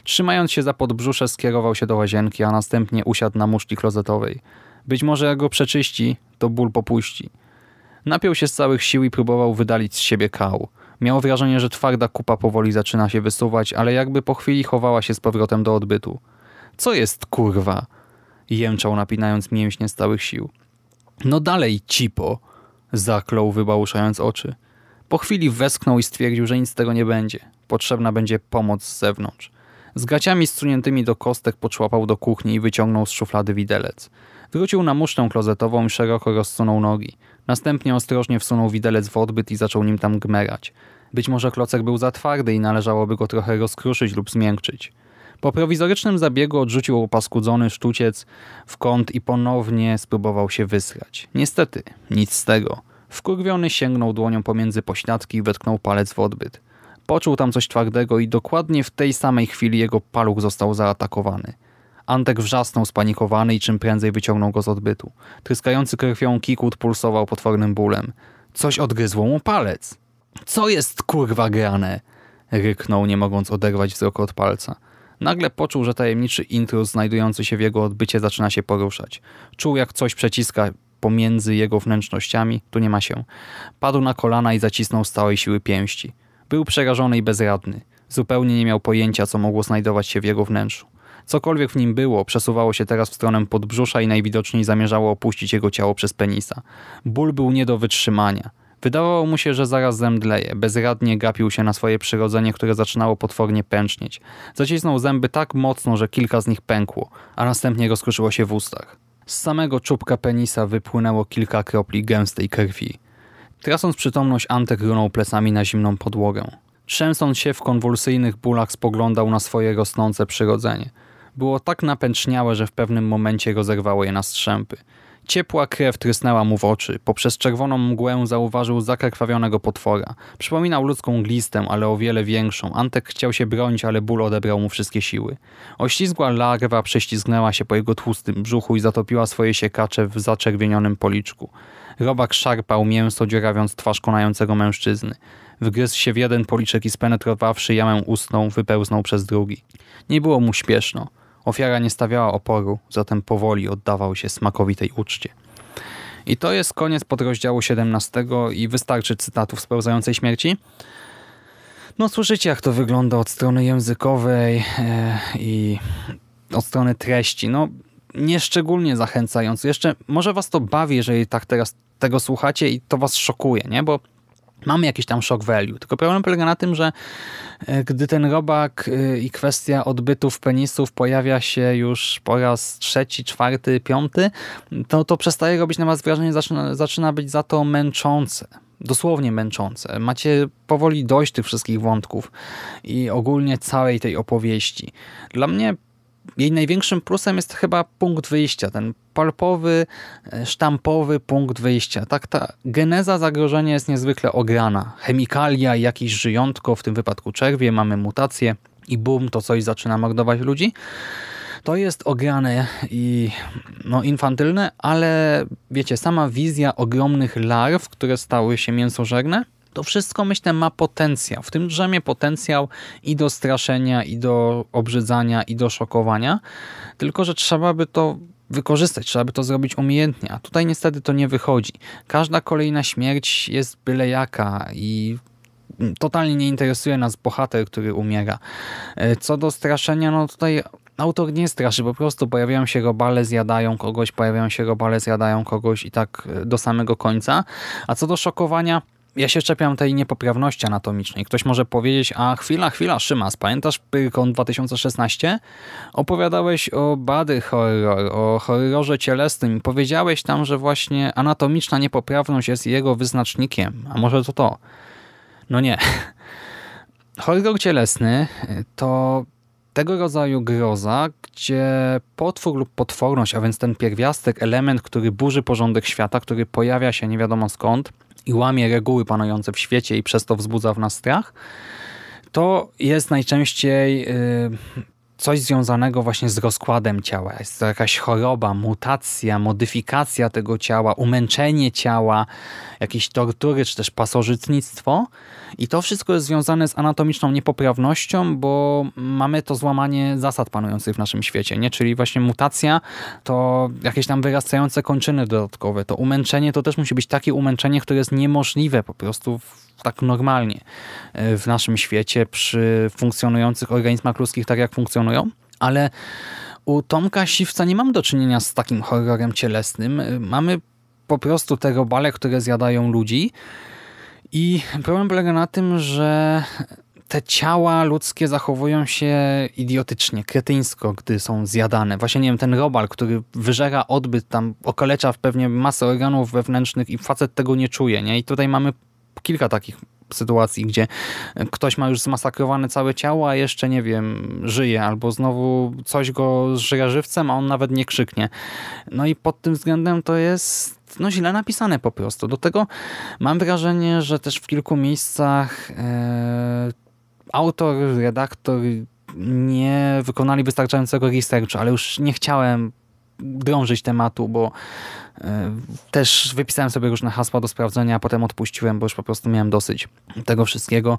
Trzymając się za podbrzusze skierował się do łazienki, a następnie usiadł na muszli klozetowej. Być może jak go przeczyści, to ból popuści. Napiął się z całych sił i próbował wydalić z siebie kał. Miał wrażenie, że twarda kupa powoli zaczyna się wysuwać, ale jakby po chwili chowała się z powrotem do odbytu. Co jest kurwa? Jęczał napinając mięśnie z całych sił. No dalej, cipo! Zaklął, wybałuszając oczy. Po chwili westchnął i stwierdził, że nic z tego nie będzie. Potrzebna będzie pomoc z zewnątrz. Z gaciami strzuniętymi do kostek poczłapał do kuchni i wyciągnął z szuflady widelec. Wrócił na musztę klozetową i szeroko rozsunął nogi. Następnie ostrożnie wsunął widelec w odbyt i zaczął nim tam gmerać. Być może klocek był za twardy i należałoby go trochę rozkruszyć lub zmiękczyć. Po prowizorycznym zabiegu odrzucił opaskudzony sztuciec w kąt i ponownie spróbował się wysrać. Niestety, nic z tego. Wkurwiony sięgnął dłonią pomiędzy pośladki i wetknął palec w odbyt. Poczuł tam coś twardego i dokładnie w tej samej chwili jego paluch został zaatakowany. Antek wrzasnął spanikowany i czym prędzej wyciągnął go z odbytu. Tryskający krwią kikut pulsował potwornym bólem. Coś odgryzło mu palec. Co jest kurwa grane? Ryknął, nie mogąc oderwać wzroku od palca. Nagle poczuł, że tajemniczy intruz znajdujący się w jego odbycie zaczyna się poruszać. Czuł, jak coś przeciska pomiędzy jego wnętrznościami. Tu nie ma się. Padł na kolana i zacisnął z całej siły pięści. Był przerażony i bezradny. Zupełnie nie miał pojęcia, co mogło znajdować się w jego wnętrzu. Cokolwiek w nim było, przesuwało się teraz w stronę podbrzusza i najwidoczniej zamierzało opuścić jego ciało przez penisa. Ból był nie do wytrzymania. Wydawało mu się, że zaraz zemdleje. Bezradnie gapił się na swoje przyrodzenie, które zaczynało potwornie pęcznieć. Zacisnął zęby tak mocno, że kilka z nich pękło, a następnie rozkruszyło się w ustach. Z samego czubka penisa wypłynęło kilka kropli gęstej krwi. Tracąc przytomność, Antek runął plecami na zimną podłogę. Trzęsąc się w konwulsyjnych bólach spoglądał na swoje rosnące przyrodzenie. Było tak napęczniałe, że w pewnym momencie rozerwało je na strzępy. Ciepła krew trysnęła mu w oczy. Poprzez czerwoną mgłę zauważył zakrwawionego potwora. Przypominał ludzką glistę, ale o wiele większą. Antek chciał się bronić, ale ból odebrał mu wszystkie siły. Oślizgła larwa prześlizgnęła się po jego tłustym brzuchu i zatopiła swoje siekacze w zaczerwienionym policzku. Robak szarpał mięso, dziurawiąc twarz konającego mężczyzny. Wgryzł się w jeden policzek i spenetrowawszy jamę ustną, wypełznął przez drugi. Nie było mu śpieszno. Ofiara nie stawiała oporu, zatem powoli oddawał się smakowitej uczcie. I to jest koniec podrozdziału 17 i wystarczy cytatów spełzającej śmierci. No słyszycie jak to wygląda od strony językowej e, i od strony treści. No nieszczególnie zachęcająco. Jeszcze może was to bawi, jeżeli tak teraz tego słuchacie i to was szokuje, nie? Bo mamy jakiś tam shock value. Tylko problem polega na tym, że e, gdy ten robak e, i kwestia odbytów penisów pojawia się już po raz trzeci, czwarty, piąty, to, to przestaje robić na was wrażenie, zaczyna, zaczyna być za to męczące. Dosłownie męczące. Macie powoli dojść tych wszystkich wątków i ogólnie całej tej opowieści. Dla mnie jej największym plusem jest chyba punkt wyjścia, ten palpowy, e, sztampowy punkt wyjścia. Tak ta geneza zagrożenia jest niezwykle ograna. Chemikalia, jakieś żyjątko, w tym wypadku czerwie, mamy mutacje i bum, to coś zaczyna mordować ludzi. To jest ograne i no, infantylne, ale wiecie, sama wizja ogromnych larw, które stały się mięsożerne, to wszystko myślę ma potencjał. W tym drzemie potencjał i do straszenia, i do obrzydzania, i do szokowania. Tylko, że trzeba by to wykorzystać, trzeba by to zrobić umiejętnie, a tutaj niestety to nie wychodzi. Każda kolejna śmierć jest byle jaka i totalnie nie interesuje nas bohater, który umiera. E, co do straszenia, no tutaj autor nie straszy, po prostu pojawiają się robale, zjadają kogoś, pojawiają się robale, zjadają kogoś i tak e, do samego końca. A co do szokowania, ja się czepiam tej niepoprawności anatomicznej. Ktoś może powiedzieć, a chwila, chwila, Szymas, pamiętasz Pyrkon 2016? Opowiadałeś o body horror, o horrorze cielesnym powiedziałeś tam, że właśnie anatomiczna niepoprawność jest jego wyznacznikiem. A może to to? No nie. [LAUGHS] Horror cielesny to tego rodzaju groza, gdzie potwór lub potworność, a więc ten pierwiastek, element, który burzy porządek świata, który pojawia się nie wiadomo skąd, i łamie reguły panujące w świecie i przez to wzbudza w nas strach, to jest najczęściej y, coś związanego właśnie z rozkładem ciała. Jest to jakaś choroba, mutacja, modyfikacja tego ciała, umęczenie ciała, jakieś tortury czy też pasożytnictwo. I to wszystko jest związane z anatomiczną niepoprawnością, bo mamy to złamanie zasad panujących w naszym świecie. nie? Czyli właśnie mutacja to jakieś tam wyrastające kończyny dodatkowe. To umęczenie to też musi być takie umęczenie, które jest niemożliwe po prostu tak normalnie e, w naszym świecie przy funkcjonujących organizmach ludzkich tak jak funkcjonują. Ale u Tomka Siwca nie mamy do czynienia z takim horrorem cielesnym. E, mamy po prostu te robale, które zjadają ludzi i problem polega na tym, że te ciała ludzkie zachowują się idiotycznie, kretyńsko, gdy są zjadane. Właśnie, nie wiem, ten robal, który wyżera odbyt, tam okalecza pewnie masę organów wewnętrznych i facet tego nie czuje, nie? I tutaj mamy kilka takich sytuacji, gdzie ktoś ma już zmasakrowane całe ciało, a jeszcze, nie wiem, żyje, albo znowu coś go zżera żywcem, a on nawet nie krzyknie. No i pod tym względem to jest no źle napisane po prostu. Do tego mam wrażenie, że też w kilku miejscach e, autor, redaktor nie wykonali wystarczającego researchu, ale już nie chciałem drążyć tematu, bo e, też wypisałem sobie różne hasła do sprawdzenia, a potem odpuściłem, bo już po prostu miałem dosyć tego wszystkiego.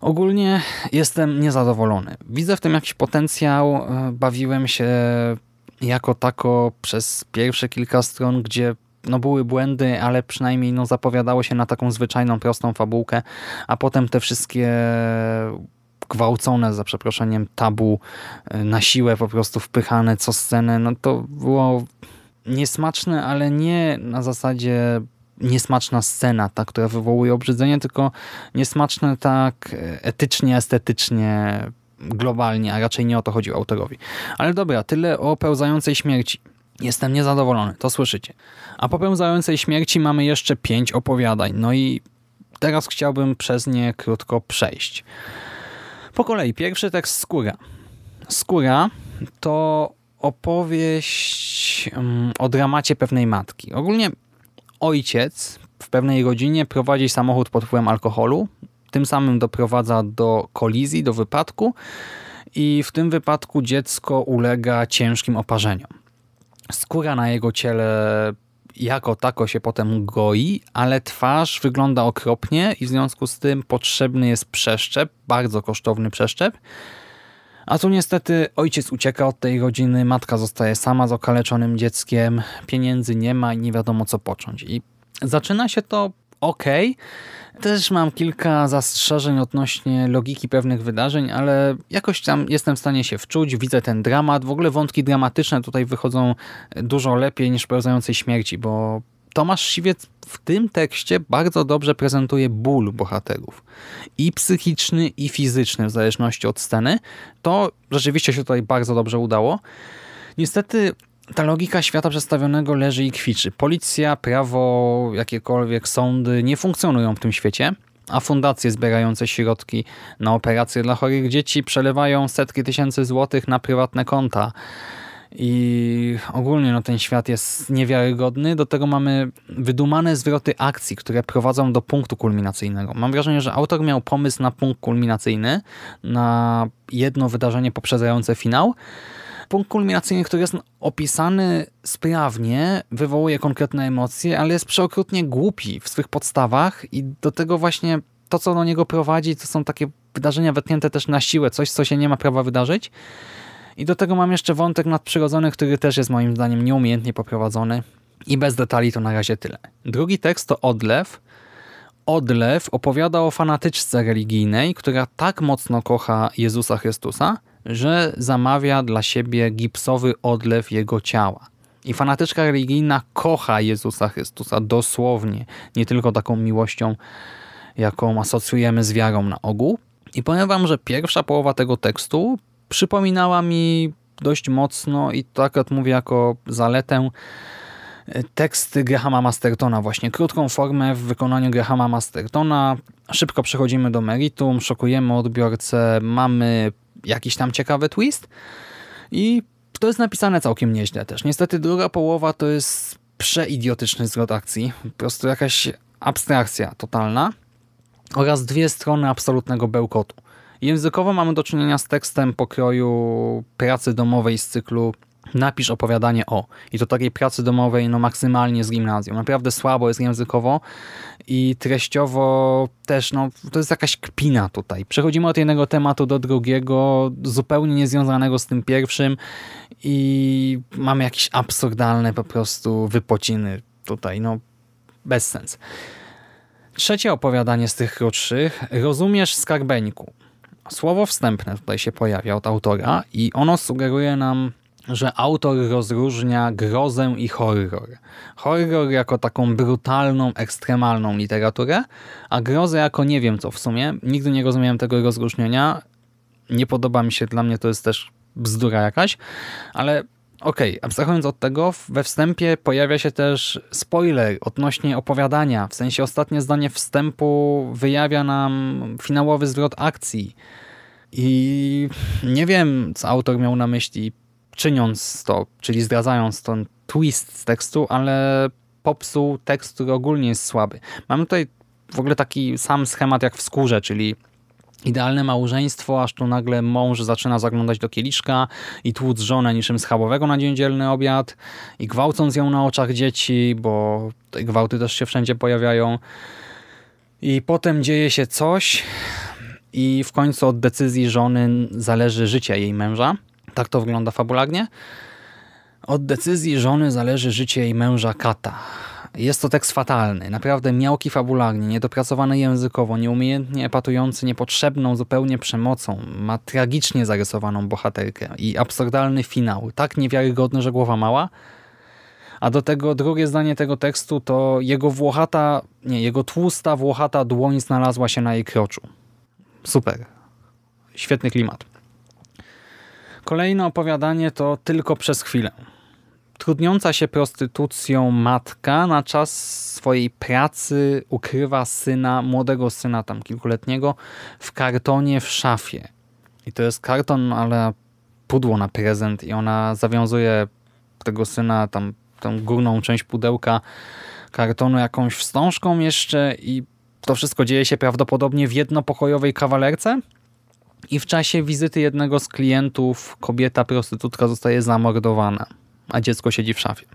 Ogólnie jestem niezadowolony. Widzę w tym jakiś potencjał. E, bawiłem się jako tako przez pierwsze kilka stron, gdzie no były błędy, ale przynajmniej no zapowiadało się na taką zwyczajną, prostą fabułkę, a potem te wszystkie gwałcone, za przeproszeniem, tabu e, na siłę po prostu wpychane co scenę, no to było niesmaczne, ale nie na zasadzie niesmaczna scena, ta, która wywołuje obrzydzenie, tylko niesmaczne tak e, etycznie, estetycznie, globalnie, a raczej nie o to chodziło autorowi. Ale dobra, tyle o pełzającej śmierci. Jestem niezadowolony, to słyszycie. A po pełzającej śmierci mamy jeszcze pięć opowiadań, no i teraz chciałbym przez nie krótko przejść. Po kolei, pierwszy tekst Skóra. Skóra to opowieść mm, o dramacie pewnej matki. Ogólnie ojciec w pewnej rodzinie prowadzi samochód pod wpływem alkoholu, tym samym doprowadza do kolizji, do wypadku i w tym wypadku dziecko ulega ciężkim oparzeniom. Skóra na jego ciele jako tako się potem goi, ale twarz wygląda okropnie i w związku z tym potrzebny jest przeszczep, bardzo kosztowny przeszczep. A tu niestety ojciec ucieka od tej rodziny, matka zostaje sama z okaleczonym dzieckiem, pieniędzy nie ma i nie wiadomo co począć. I zaczyna się to ok, też mam kilka zastrzeżeń odnośnie logiki pewnych wydarzeń, ale jakoś tam jestem w stanie się wczuć, widzę ten dramat. W ogóle wątki dramatyczne tutaj wychodzą dużo lepiej niż pełzającej śmierci, bo Tomasz Siwiec w tym tekście bardzo dobrze prezentuje ból bohaterów. I psychiczny, i fizyczny, w zależności od sceny. To rzeczywiście się tutaj bardzo dobrze udało. Niestety ta logika świata przedstawionego leży i kwiczy. Policja, prawo, jakiekolwiek sądy nie funkcjonują w tym świecie, a fundacje zbierające środki na operacje dla chorych dzieci przelewają setki tysięcy złotych na prywatne konta. I ogólnie no, ten świat jest niewiarygodny. Do tego mamy wydumane zwroty akcji, które prowadzą do punktu kulminacyjnego. Mam wrażenie, że autor miał pomysł na punkt kulminacyjny, na jedno wydarzenie poprzedzające finał, punkt kulminacyjny, który jest opisany sprawnie, wywołuje konkretne emocje, ale jest przeokrutnie głupi w swych podstawach i do tego właśnie to, co do niego prowadzi, to są takie wydarzenia wetnięte też na siłę, coś, co się nie ma prawa wydarzyć. I do tego mam jeszcze wątek nadprzyrodzony, który też jest moim zdaniem nieumiejętnie poprowadzony. I bez detali to na razie tyle. Drugi tekst to Odlew. Odlew opowiada o fanatyczce religijnej, która tak mocno kocha Jezusa Chrystusa, że zamawia dla siebie gipsowy odlew jego ciała. I fanatyczka religijna kocha Jezusa Chrystusa dosłownie, nie tylko taką miłością, jaką asocjujemy z wiarą na ogół. I powiem wam, że pierwsza połowa tego tekstu przypominała mi dość mocno i to akurat mówię jako zaletę teksty Grahama Mastertona, właśnie krótką formę w wykonaniu Grahama Mastertona. Szybko przechodzimy do meritum, szokujemy odbiorcę, mamy jakiś tam ciekawy twist i to jest napisane całkiem nieźle też. Niestety druga połowa to jest przeidiotyczny zwrot akcji, po prostu jakaś abstrakcja totalna oraz dwie strony absolutnego bełkotu. Językowo mamy do czynienia z tekstem pokroju pracy domowej z cyklu napisz opowiadanie o. I to takiej pracy domowej no maksymalnie z gimnazjum. Naprawdę słabo jest językowo i treściowo też, no to jest jakaś kpina tutaj. Przechodzimy od jednego tematu do drugiego, zupełnie niezwiązanego z tym pierwszym i mamy jakieś absurdalne po prostu wypociny tutaj, no bez sens. Trzecie opowiadanie z tych krótszych. Rozumiesz skarbeńku. Słowo wstępne tutaj się pojawia od autora i ono sugeruje nam że autor rozróżnia grozę i horror. Horror jako taką brutalną, ekstremalną literaturę, a grozę jako nie wiem co w sumie. Nigdy nie rozumiałem tego rozróżnienia. Nie podoba mi się, dla mnie to jest też bzdura jakaś, ale Okej, okay, abstrahując od tego, we wstępie pojawia się też spoiler odnośnie opowiadania. W sensie ostatnie zdanie wstępu wyjawia nam finałowy zwrot akcji. I nie wiem, co autor miał na myśli, czyniąc to, czyli zdradzając ten twist z tekstu, ale popsuł tekst, który ogólnie jest słaby. Mamy tutaj w ogóle taki sam schemat jak w skórze, czyli idealne małżeństwo, aż tu nagle mąż zaczyna zaglądać do kieliszka i tłuc żonę niczym schabowego na dzień dzielny obiad i gwałcąc ją na oczach dzieci, bo te gwałty też się wszędzie pojawiają. I potem dzieje się coś i w końcu od decyzji żony zależy życie jej męża. Tak to wygląda fabularnie. Od decyzji żony zależy życie jej męża Kata. Jest to tekst fatalny, naprawdę miałki fabularnie, niedopracowany językowo, nieumiejętnie epatujący niepotrzebną zupełnie przemocą, ma tragicznie zarysowaną bohaterkę i absurdalny finał, tak niewiarygodny, że głowa mała. A do tego drugie zdanie tego tekstu to jego włochata, nie, jego tłusta, włochata dłoń znalazła się na jej kroczu. Super. Świetny klimat. Kolejne opowiadanie to Tylko przez chwilę trudniąca się prostytucją matka na czas swojej pracy ukrywa syna, młodego syna tam kilkuletniego w kartonie w szafie. I to jest karton, ale pudło na prezent i ona zawiązuje tego syna, tam tę górną część pudełka kartonu jakąś wstążką jeszcze i to wszystko dzieje się prawdopodobnie w jednopokojowej kawalerce i w czasie wizyty jednego z klientów kobieta prostytutka zostaje zamordowana a dziecko siedzi w szafie.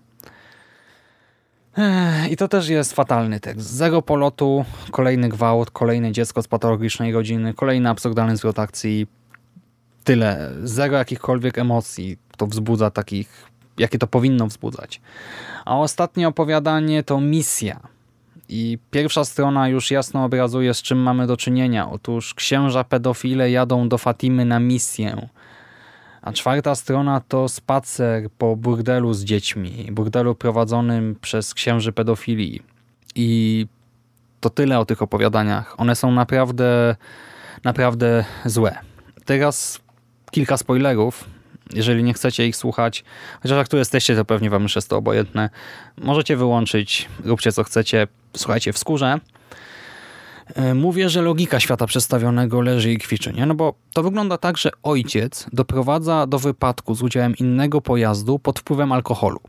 I to też jest fatalny tekst. Zero polotu, kolejny gwałt, kolejne dziecko z patologicznej rodziny, kolejny absurdalny zwrot akcji. Tyle. Zero jakichkolwiek emocji to wzbudza takich, jakie to powinno wzbudzać. A ostatnie opowiadanie to misja. I pierwsza strona już jasno obrazuje, z czym mamy do czynienia. Otóż księża pedofile jadą do Fatimy na misję a czwarta strona to spacer po burdelu z dziećmi, burdelu prowadzonym przez księży pedofilii. I to tyle o tych opowiadaniach. One są naprawdę, naprawdę złe. Teraz kilka spoilerów, jeżeli nie chcecie ich słuchać, chociaż jak tu jesteście, to pewnie wam już jest to obojętne. Możecie wyłączyć, róbcie co chcecie, słuchajcie w skórze. E, mówię, że logika świata przedstawionego leży i kwiczy, nie? No bo to wygląda tak, że ojciec doprowadza do wypadku z udziałem innego pojazdu pod wpływem alkoholu.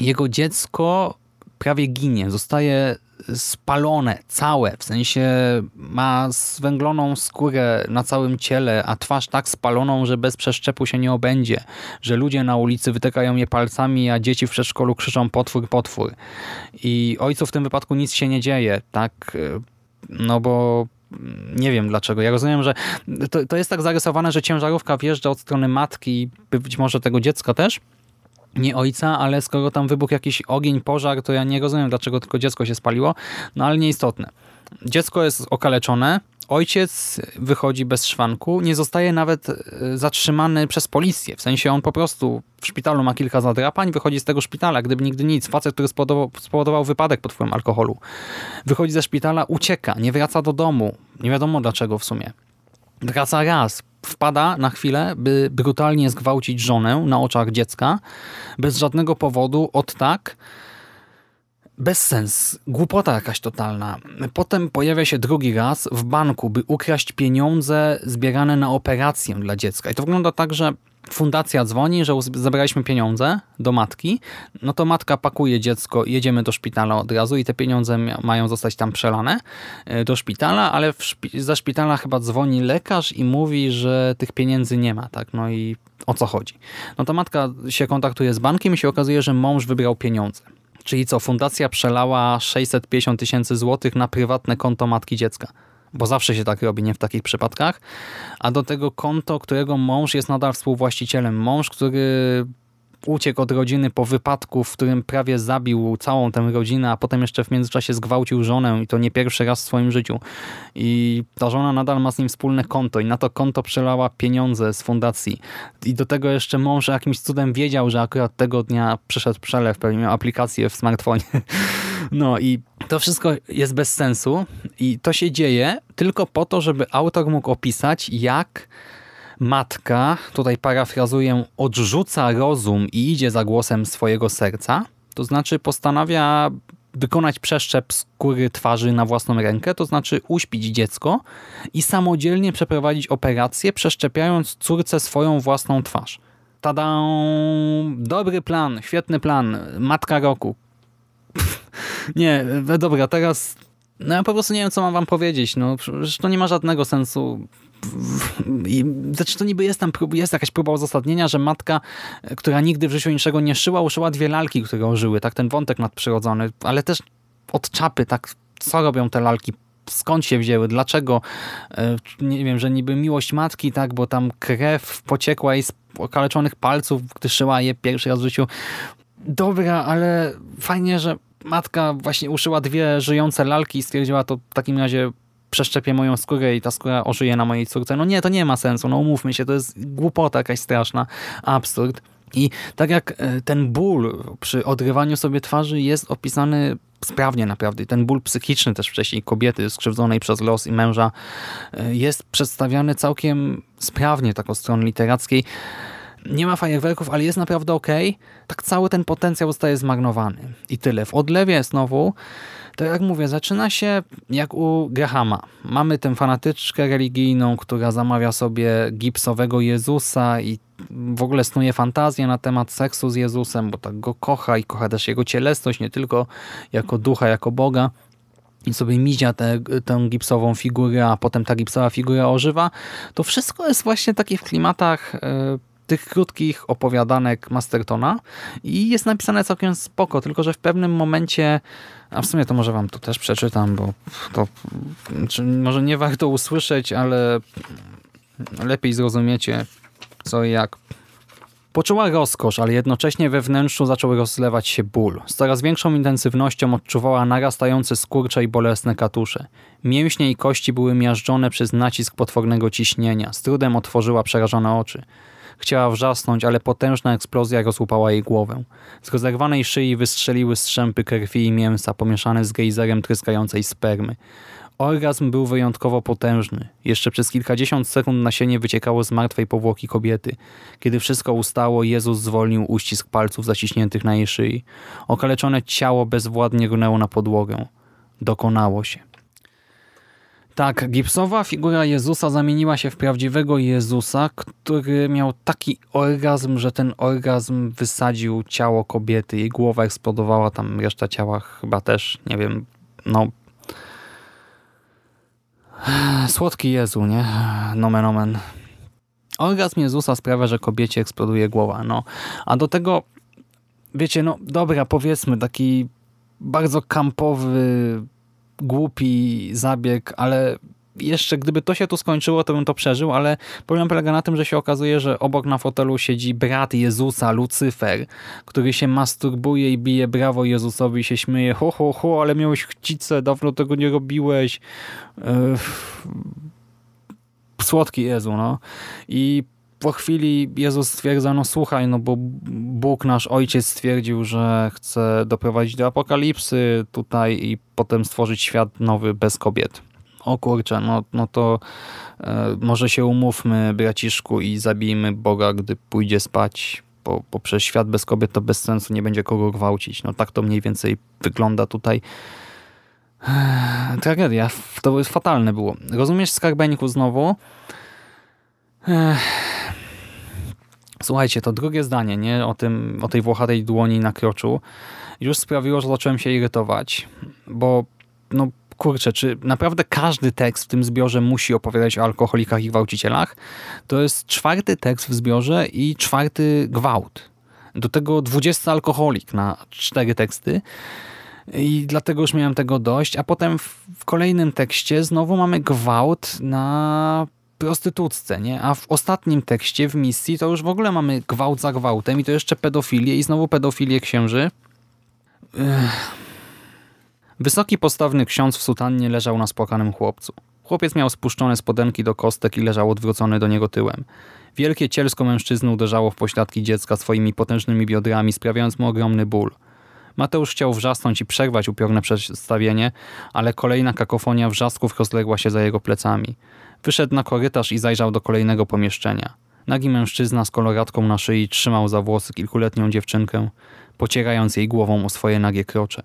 Jego dziecko prawie ginie, zostaje spalone całe, w sensie ma zwęgloną skórę na całym ciele, a twarz tak spaloną, że bez przeszczepu się nie obędzie, że ludzie na ulicy wytykają je palcami, a dzieci w przedszkolu krzyczą potwór, potwór. I ojcu w tym wypadku nic się nie dzieje, tak no bo nie wiem dlaczego. Ja rozumiem, że to, to jest tak zarysowane, że ciężarówka wjeżdża od strony matki, być może tego dziecka też, nie ojca, ale skoro tam wybuchł jakiś ogień, pożar, to ja nie rozumiem, dlaczego tylko dziecko się spaliło, no ale nieistotne. Dziecko jest okaleczone, ojciec wychodzi bez szwanku, nie zostaje nawet e, zatrzymany przez policję. W sensie on po prostu w szpitalu ma kilka zadrapań, wychodzi z tego szpitala, gdyby nigdy nic. Facet, który spowodował, spowodował wypadek pod wpływem alkoholu. Wychodzi ze szpitala, ucieka, nie wraca do domu. Nie wiadomo dlaczego w sumie. Wraca raz, wpada na chwilę, by brutalnie zgwałcić żonę na oczach dziecka, bez żadnego powodu, od tak Bezsens, głupota jakaś totalna. Potem pojawia się drugi raz w banku, by ukraść pieniądze zbierane na operację dla dziecka. I to wygląda tak, że fundacja dzwoni, że zabraliśmy pieniądze do matki, no to matka pakuje dziecko, jedziemy do szpitala od razu i te pieniądze mają zostać tam przelane e, do szpitala, ale szpi za szpitala chyba dzwoni lekarz i mówi, że tych pieniędzy nie ma, tak? No i o co chodzi? No to matka się kontaktuje z bankiem i się okazuje, że mąż wybrał pieniądze. Czyli co, fundacja przelała 650 tysięcy złotych na prywatne konto matki dziecka. Bo zawsze się tak robi, nie w takich przypadkach. A do tego konto, którego mąż jest nadal współwłaścicielem. Mąż, który uciekł od rodziny po wypadku, w którym prawie zabił całą tę rodzinę, a potem jeszcze w międzyczasie zgwałcił żonę i to nie pierwszy raz w swoim życiu. I ta żona nadal ma z nim wspólne konto i na to konto przelała pieniądze z fundacji. I do tego jeszcze mąż jakimś cudem wiedział, że akurat tego dnia przyszedł przelew, pewnie miał aplikację w smartfonie. [LAUGHS] No i to wszystko jest bez sensu i to się dzieje tylko po to, żeby autor mógł opisać, jak matka, tutaj parafrazuję, odrzuca rozum i idzie za głosem swojego serca, to znaczy postanawia wykonać przeszczep skóry twarzy na własną rękę, to znaczy uśpić dziecko i samodzielnie przeprowadzić operację, przeszczepiając córce swoją własną twarz. Tada! Dobry plan, świetny plan. Matka roku. Nie, dobra, teraz no ja po prostu nie wiem, co mam wam powiedzieć. No, przecież to nie ma żadnego sensu. I, znaczy to niby jest tam jest jakaś próba uzasadnienia, że matka, która nigdy w życiu niczego nie szyła, uszyła dwie lalki, które ożyły. Tak, ten wątek nadprzyrodzony. Ale też od czapy, tak, co robią te lalki? Skąd się wzięły? Dlaczego? E, nie wiem, że niby miłość matki, tak, bo tam krew pociekła i z okaleczonych palców, gdy szyła je pierwszy raz w życiu. Dobra, ale fajnie, że matka właśnie uszyła dwie żyjące lalki i stwierdziła, to w takim razie przeszczepię moją skórę i ta skóra ożyje na mojej córce. No nie, to nie ma sensu, no umówmy się, to jest głupota jakaś straszna, absurd. I tak jak e, ten ból przy odrywaniu sobie twarzy jest opisany sprawnie naprawdę. Ten ból psychiczny też wcześniej kobiety skrzywdzonej przez los i męża e, jest przedstawiany całkiem sprawnie tak od strony literackiej nie ma fajerwerków, ale jest naprawdę ok, tak cały ten potencjał zostaje zmarnowany. I tyle. W odlewie znowu, to jak mówię, zaczyna się jak u Grahama. Mamy tę fanatyczkę religijną, która zamawia sobie gipsowego Jezusa i w ogóle snuje fantazję na temat seksu z Jezusem, bo tak go kocha i kocha też jego cielesność, nie tylko jako ducha, jako Boga i sobie mizia tę, tę gipsową figurę, a potem ta gipsowa figura ożywa, to wszystko jest właśnie takie w klimatach e, tych krótkich opowiadanek Mastertona i jest napisane całkiem spoko, tylko że w pewnym momencie, a w sumie to może wam tu też przeczytam, bo to może nie warto usłyszeć, ale lepiej zrozumiecie co i jak. Poczuła rozkosz, ale jednocześnie we wnętrzu zaczął rozlewać się ból. Z coraz większą intensywnością odczuwała narastające skurcze i bolesne katusze. Mięśnie i kości były miażdżone przez nacisk potwornego ciśnienia. Z trudem otworzyła przerażone oczy. Chciała wrzasnąć, ale potężna eksplozja rozłupała jej głowę. Z rozerwanej szyi wystrzeliły strzępy krwi i mięsa pomieszane z gejzerem tryskającej spermy. Orgazm był wyjątkowo potężny. Jeszcze przez kilkadziesiąt sekund nasienie wyciekało z martwej powłoki kobiety. Kiedy wszystko ustało, Jezus zwolnił uścisk palców zaciśniętych na jej szyi. Okaleczone ciało bezwładnie runęło na podłogę. Dokonało się. Tak, gipsowa figura Jezusa zamieniła się w prawdziwego Jezusa, który miał taki orgazm, że ten orgazm wysadził ciało kobiety. Jej głowa eksplodowała, tam reszta ciała chyba też, nie wiem, no... [SIGHS] Słodki Jezu, nie? Nomen omen. Orgazm Jezusa sprawia, że kobiecie eksploduje głowa, no. A do tego, wiecie, no dobra, powiedzmy, taki bardzo kampowy głupi zabieg, ale jeszcze gdyby to się tu skończyło, to bym to przeżył, ale problem polega na tym, że się okazuje, że obok na fotelu siedzi brat Jezusa, Lucyfer, który się masturbuje i bije brawo Jezusowi się śmieje. Ho, ho, ho, ale miałeś chcicę, dawno tego nie robiłeś. Yy... Słodki Jezu, no. I po chwili Jezus stwierdza, no słuchaj, no bo Bóg, nasz Ojciec stwierdził, że chce doprowadzić do apokalipsy tutaj i potem stworzyć świat nowy bez kobiet. O kurczę, no, no to e, może się umówmy, braciszku, i zabijmy Boga, gdy pójdzie spać, bo, bo przez świat bez kobiet to bez sensu, nie będzie kogo gwałcić. No tak to mniej więcej wygląda tutaj. Tragedia, to fatalne było. Rozumiesz, Skarbeńku, znowu? Słuchajcie, to drugie zdanie nie? O, tym, o tej włochatej dłoni na kroczu już sprawiło, że zacząłem się irytować, bo no kurczę, czy naprawdę każdy tekst w tym zbiorze musi opowiadać o alkoholikach i gwałcicielach? To jest czwarty tekst w zbiorze i czwarty gwałt. Do tego 20 alkoholik na cztery teksty. I dlatego już miałem tego dość, a potem w kolejnym tekście znowu mamy gwałt na prostytutce, nie? A w ostatnim tekście, w misji, to już w ogóle mamy gwałt za gwałtem i to jeszcze pedofilię i znowu pedofilię księży. Ech. Wysoki, postawny ksiądz w sutannie leżał na spłakanym chłopcu. Chłopiec miał spuszczone spodenki do kostek i leżał odwrócony do niego tyłem. Wielkie cielsko mężczyzny uderzało w pośladki dziecka swoimi potężnymi biodrami, sprawiając mu ogromny ból. Mateusz chciał wrzasnąć i przerwać upiorne przedstawienie, ale kolejna kakofonia wrzasków rozległa się za jego plecami. Wyszedł na korytarz i zajrzał do kolejnego pomieszczenia. Nagi mężczyzna z koloratką na szyi trzymał za włosy kilkuletnią dziewczynkę, pocierając jej głową o swoje nagie krocze.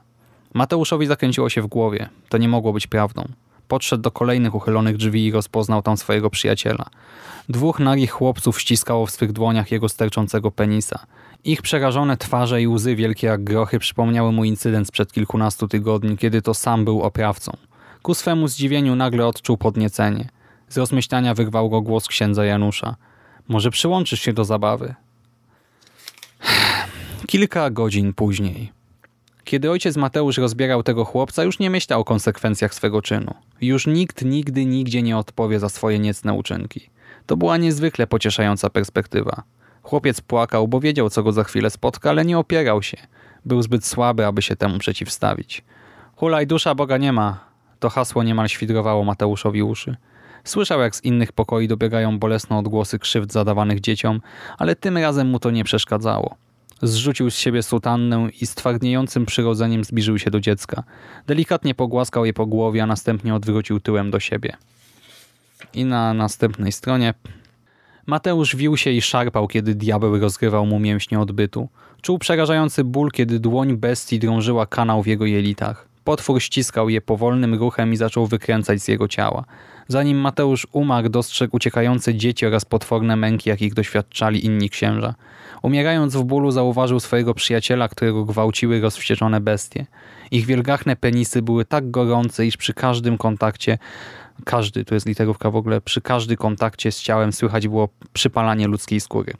Mateuszowi zakręciło się w głowie. To nie mogło być prawdą. Podszedł do kolejnych uchylonych drzwi i rozpoznał tam swojego przyjaciela. Dwóch nagich chłopców ściskało w swych dłoniach jego sterczącego penisa. Ich przerażone twarze i łzy wielkie jak grochy przypomniały mu incydent sprzed kilkunastu tygodni, kiedy to sam był oprawcą. Ku swemu zdziwieniu nagle odczuł podniecenie. Z rozmyślania wyrwał go głos księdza Janusza. Może przyłączysz się do zabawy? [SIGHS] Kilka godzin później. Kiedy ojciec Mateusz rozbierał tego chłopca, już nie myślał o konsekwencjach swego czynu. Już nikt nigdy nigdzie nie odpowie za swoje niecne uczynki. To była niezwykle pocieszająca perspektywa. Chłopiec płakał, bo wiedział, co go za chwilę spotka, ale nie opierał się. Był zbyt słaby, aby się temu przeciwstawić. Hulaj dusza Boga nie ma. To hasło niemal świdrowało Mateuszowi uszy. Słyszał, jak z innych pokoi dobiegają bolesne odgłosy krzywd zadawanych dzieciom, ale tym razem mu to nie przeszkadzało. Zrzucił z siebie sutannę i z twardniejącym przyrodzeniem zbliżył się do dziecka. Delikatnie pogłaskał je po głowie, a następnie odwrócił tyłem do siebie. I na następnej stronie Mateusz wił się i szarpał, kiedy diabeł rozgrywał mu mięśnie odbytu. Czuł przerażający ból, kiedy dłoń bestii drążyła kanał w jego jelitach. Potwór ściskał je powolnym ruchem i zaczął wykręcać z jego ciała. Zanim Mateusz umarł, dostrzegł uciekające dzieci oraz potworne męki, jakich doświadczali inni księża. Umierając w bólu zauważył swojego przyjaciela, którego gwałciły rozwścieczone bestie. Ich wielgachne penisy były tak gorące, iż przy każdym kontakcie, każdy, to jest literówka w ogóle, przy każdym kontakcie z ciałem słychać było przypalanie ludzkiej skóry.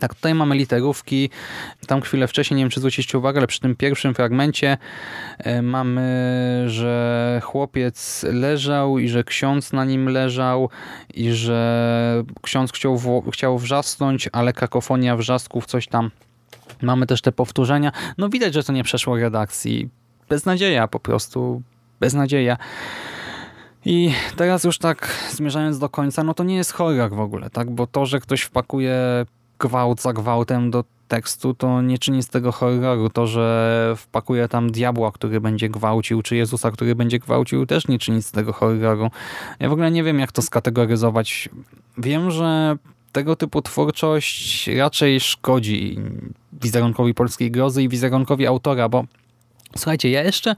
Tak, tutaj mamy literówki. Tam chwilę wcześniej, nie wiem czy zwróciliście uwagę, ale przy tym pierwszym fragmencie e, mamy, że chłopiec leżał i że ksiądz na nim leżał i że ksiądz chciał, chciał wrzasnąć, ale kakofonia wrzasków, coś tam. Mamy też te powtórzenia. No widać, że to nie przeszło redakcji. Beznadzieja po prostu. Beznadzieja. I teraz już tak zmierzając do końca, no to nie jest horror w ogóle, tak? Bo to, że ktoś wpakuje gwałt za gwałtem do tekstu, to nie czyni z tego horroru. To, że wpakuje tam diabła, który będzie gwałcił, czy Jezusa, który będzie gwałcił, też nie czyni z tego horroru. Ja w ogóle nie wiem, jak to skategoryzować. Wiem, że tego typu twórczość raczej szkodzi wizerunkowi polskiej grozy i wizerunkowi autora, bo słuchajcie, ja jeszcze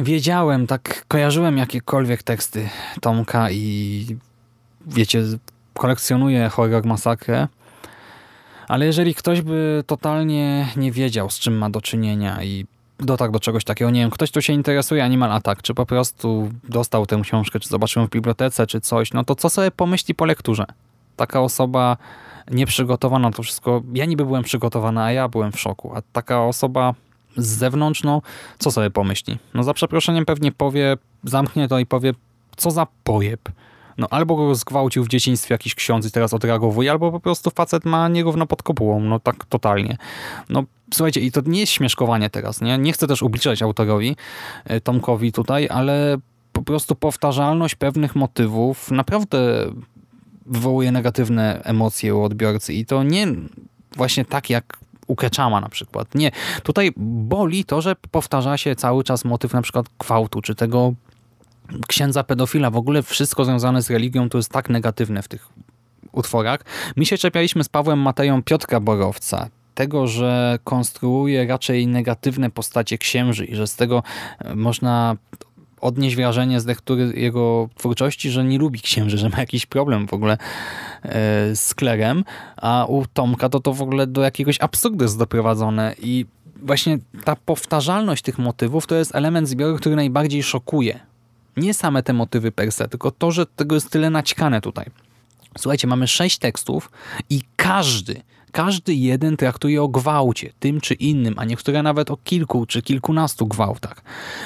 wiedziałem, tak kojarzyłem jakiekolwiek teksty Tomka i wiecie, kolekcjonuję horror masakrę ale jeżeli ktoś by totalnie nie wiedział, z czym ma do czynienia i dotarł do czegoś takiego, nie wiem, ktoś, tu się interesuje Animal Attack, czy po prostu dostał tę książkę, czy zobaczył w bibliotece, czy coś, no to co sobie pomyśli po lekturze? Taka osoba nieprzygotowana to wszystko, ja niby byłem przygotowana, a ja byłem w szoku, a taka osoba z zewnątrz, no co sobie pomyśli? No za przeproszeniem pewnie powie, zamknie to i powie, co za pojeb. No albo go zgwałcił w dzieciństwie jakiś ksiądz i teraz odreagowuje, albo po prostu facet ma nierówno pod kopułą, no tak totalnie. No słuchajcie, i to nie jest śmieszkowanie teraz, nie? Nie chcę też ubliżać autorowi, e, Tomkowi tutaj, ale po prostu powtarzalność pewnych motywów naprawdę wywołuje negatywne emocje u odbiorcy i to nie właśnie tak jak u Keczama na przykład. Nie. Tutaj boli to, że powtarza się cały czas motyw na przykład gwałtu, czy tego księdza pedofila, w ogóle wszystko związane z religią to jest tak negatywne w tych utworach. My się czepialiśmy z Pawłem Mateją Piotra Borowca, tego, że konstruuje raczej negatywne postacie księży i że z tego e, można odnieść wrażenie z lektury jego twórczości, że nie lubi księży, że ma jakiś problem w ogóle e, z klerem, a u Tomka to to w ogóle do jakiegoś absurdu jest doprowadzone i właśnie ta powtarzalność tych motywów to jest element zbioru, który najbardziej szokuje nie same te motywy per se, tylko to, że tego jest tyle naćkane tutaj. Słuchajcie, mamy sześć tekstów i każdy, każdy jeden traktuje o gwałcie, tym czy innym, a niektóre nawet o kilku czy kilkunastu gwałtach.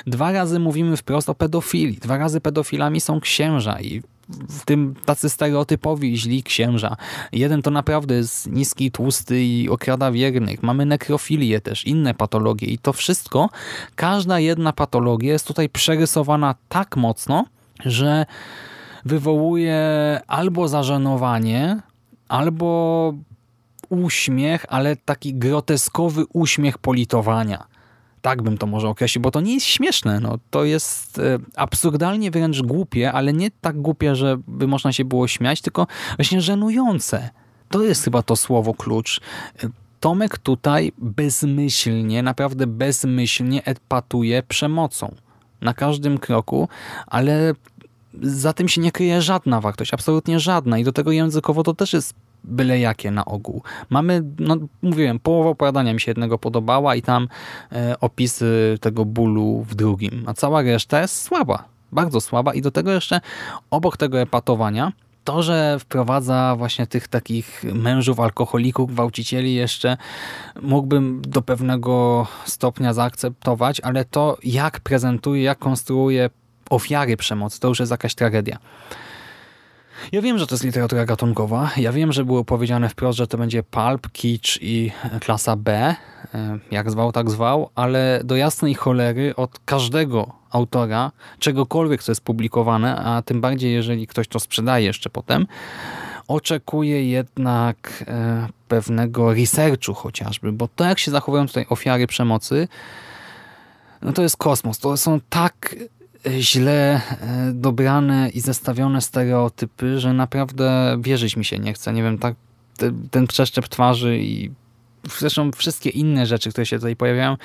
Dwa razy mówimy wprost o pedofilii, dwa razy pedofilami są księża i w tym tacy stereotypowi źli księża. Jeden to naprawdę jest niski, tłusty i okrada wiernych. Mamy nekrofilię też, inne patologie i to wszystko, każda jedna patologia jest tutaj przerysowana tak mocno, że wywołuje albo zażenowanie, albo uśmiech, ale taki groteskowy uśmiech politowania. Tak bym to może określił, bo to nie jest śmieszne. No, to jest e, absurdalnie wręcz głupie, ale nie tak głupie, żeby można się było śmiać, tylko właśnie żenujące. To jest chyba to słowo klucz. E, Tomek tutaj bezmyślnie, naprawdę bezmyślnie epatuje przemocą. Na każdym kroku, ale za tym się nie kryje żadna wartość, absolutnie żadna. I do tego językowo to też jest byle jakie na ogół. Mamy, no mówiłem, połowa opowiadania mi się jednego podobała i tam e, opisy tego bólu w drugim, a cała reszta jest słaba, bardzo słaba i do tego jeszcze obok tego epatowania to, że wprowadza właśnie tych takich mężów, alkoholików, gwałcicieli jeszcze mógłbym do pewnego stopnia zaakceptować, ale to jak prezentuje, jak konstruuje ofiary przemocy, to już jest jakaś tragedia. Ja wiem, że to jest literatura gatunkowa. Ja wiem, że było powiedziane wprost, że to będzie pulp, kitsch i klasa B, e, jak zwał, tak zwał, ale do jasnej cholery od każdego autora, czegokolwiek, co jest publikowane, a tym bardziej, jeżeli ktoś to sprzedaje jeszcze potem, oczekuję jednak e, pewnego researchu chociażby, bo to, jak się zachowują tutaj ofiary przemocy, no to jest kosmos. To są tak źle e, dobrane i zestawione stereotypy, że naprawdę wierzyć mi się nie chce. Nie wiem, tak ten przeszczep twarzy i zresztą wszystkie inne rzeczy, które się tutaj pojawiają,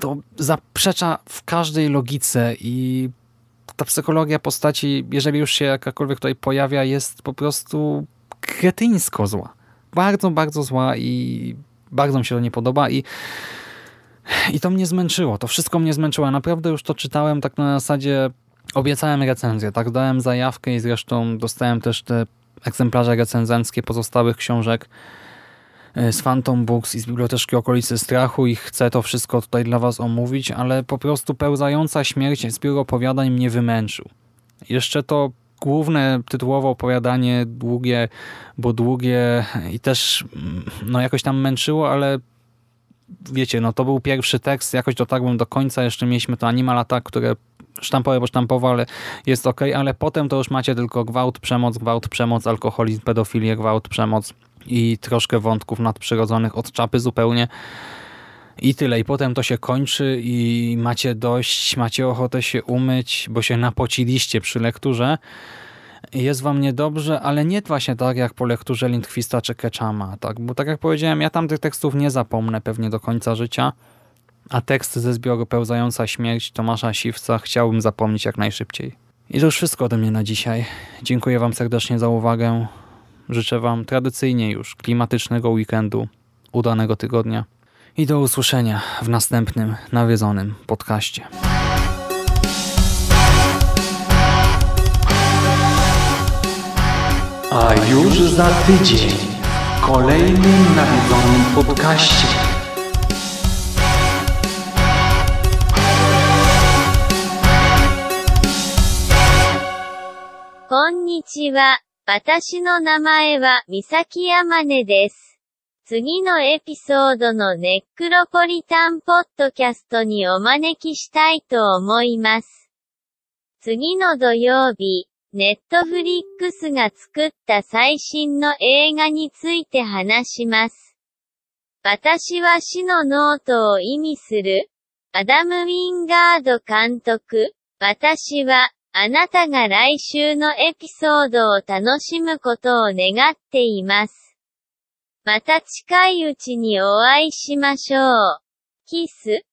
to zaprzecza w każdej logice i ta psychologia postaci, jeżeli już się jakakolwiek tutaj pojawia, jest po prostu kretyńsko zła. Bardzo, bardzo zła i bardzo mi się to nie podoba i i to mnie zmęczyło, to wszystko mnie zmęczyło. Naprawdę już to czytałem tak na zasadzie, obiecałem recenzję, tak dałem zajawkę i zresztą dostałem też te egzemplarze recenzenckie pozostałych książek e, z Phantom Books i z Biblioteczki Okolicy Strachu i chcę to wszystko tutaj dla was omówić, ale po prostu pełzająca śmierć zbiór opowiadań mnie wymęczył. Jeszcze to główne tytułowe opowiadanie, długie, bo długie i też mm, no jakoś tam męczyło, ale wiecie, no to był pierwszy tekst, jakoś dotarłem do końca, jeszcze mieliśmy to Animal Attack, które sztampowe, bo sztampowo, ale jest ok, ale potem to już macie tylko gwałt, przemoc, gwałt, przemoc, alkoholizm, pedofilię, gwałt, przemoc i troszkę wątków nadprzyrodzonych od czapy zupełnie. I tyle. I potem to się kończy i macie dość, macie ochotę się umyć, bo się napociliście przy lekturze jest wam niedobrze, ale nie właśnie tak jak po lekturze Lindquista czy Ketchama, tak? bo tak jak powiedziałem, ja tam tych tekstów nie zapomnę pewnie do końca życia, a tekst ze zbioru Pełzająca śmierć Tomasza Siwca chciałbym zapomnieć jak najszybciej. I to już wszystko ode mnie na dzisiaj. Dziękuję wam serdecznie za uwagę. Życzę wam tradycyjnie już klimatycznego weekendu, udanego tygodnia i do usłyszenia w następnym nawiedzonym podcaście. A już za tydzień w kolejnym nawiedzonym podcaście. こんにちは。私の名前は三崎山根です。次のエピソードのネックロポリタンポッドキャストにお招きしたいと思います。次の土曜日、ネットフリックスが作った最新の映画について話します。私は死のノートを意味する、アダム・ウィンガード監督。私は、あなたが来週のエピソードを楽しむことを願っています。また近いうちにお会いしましょう。キス。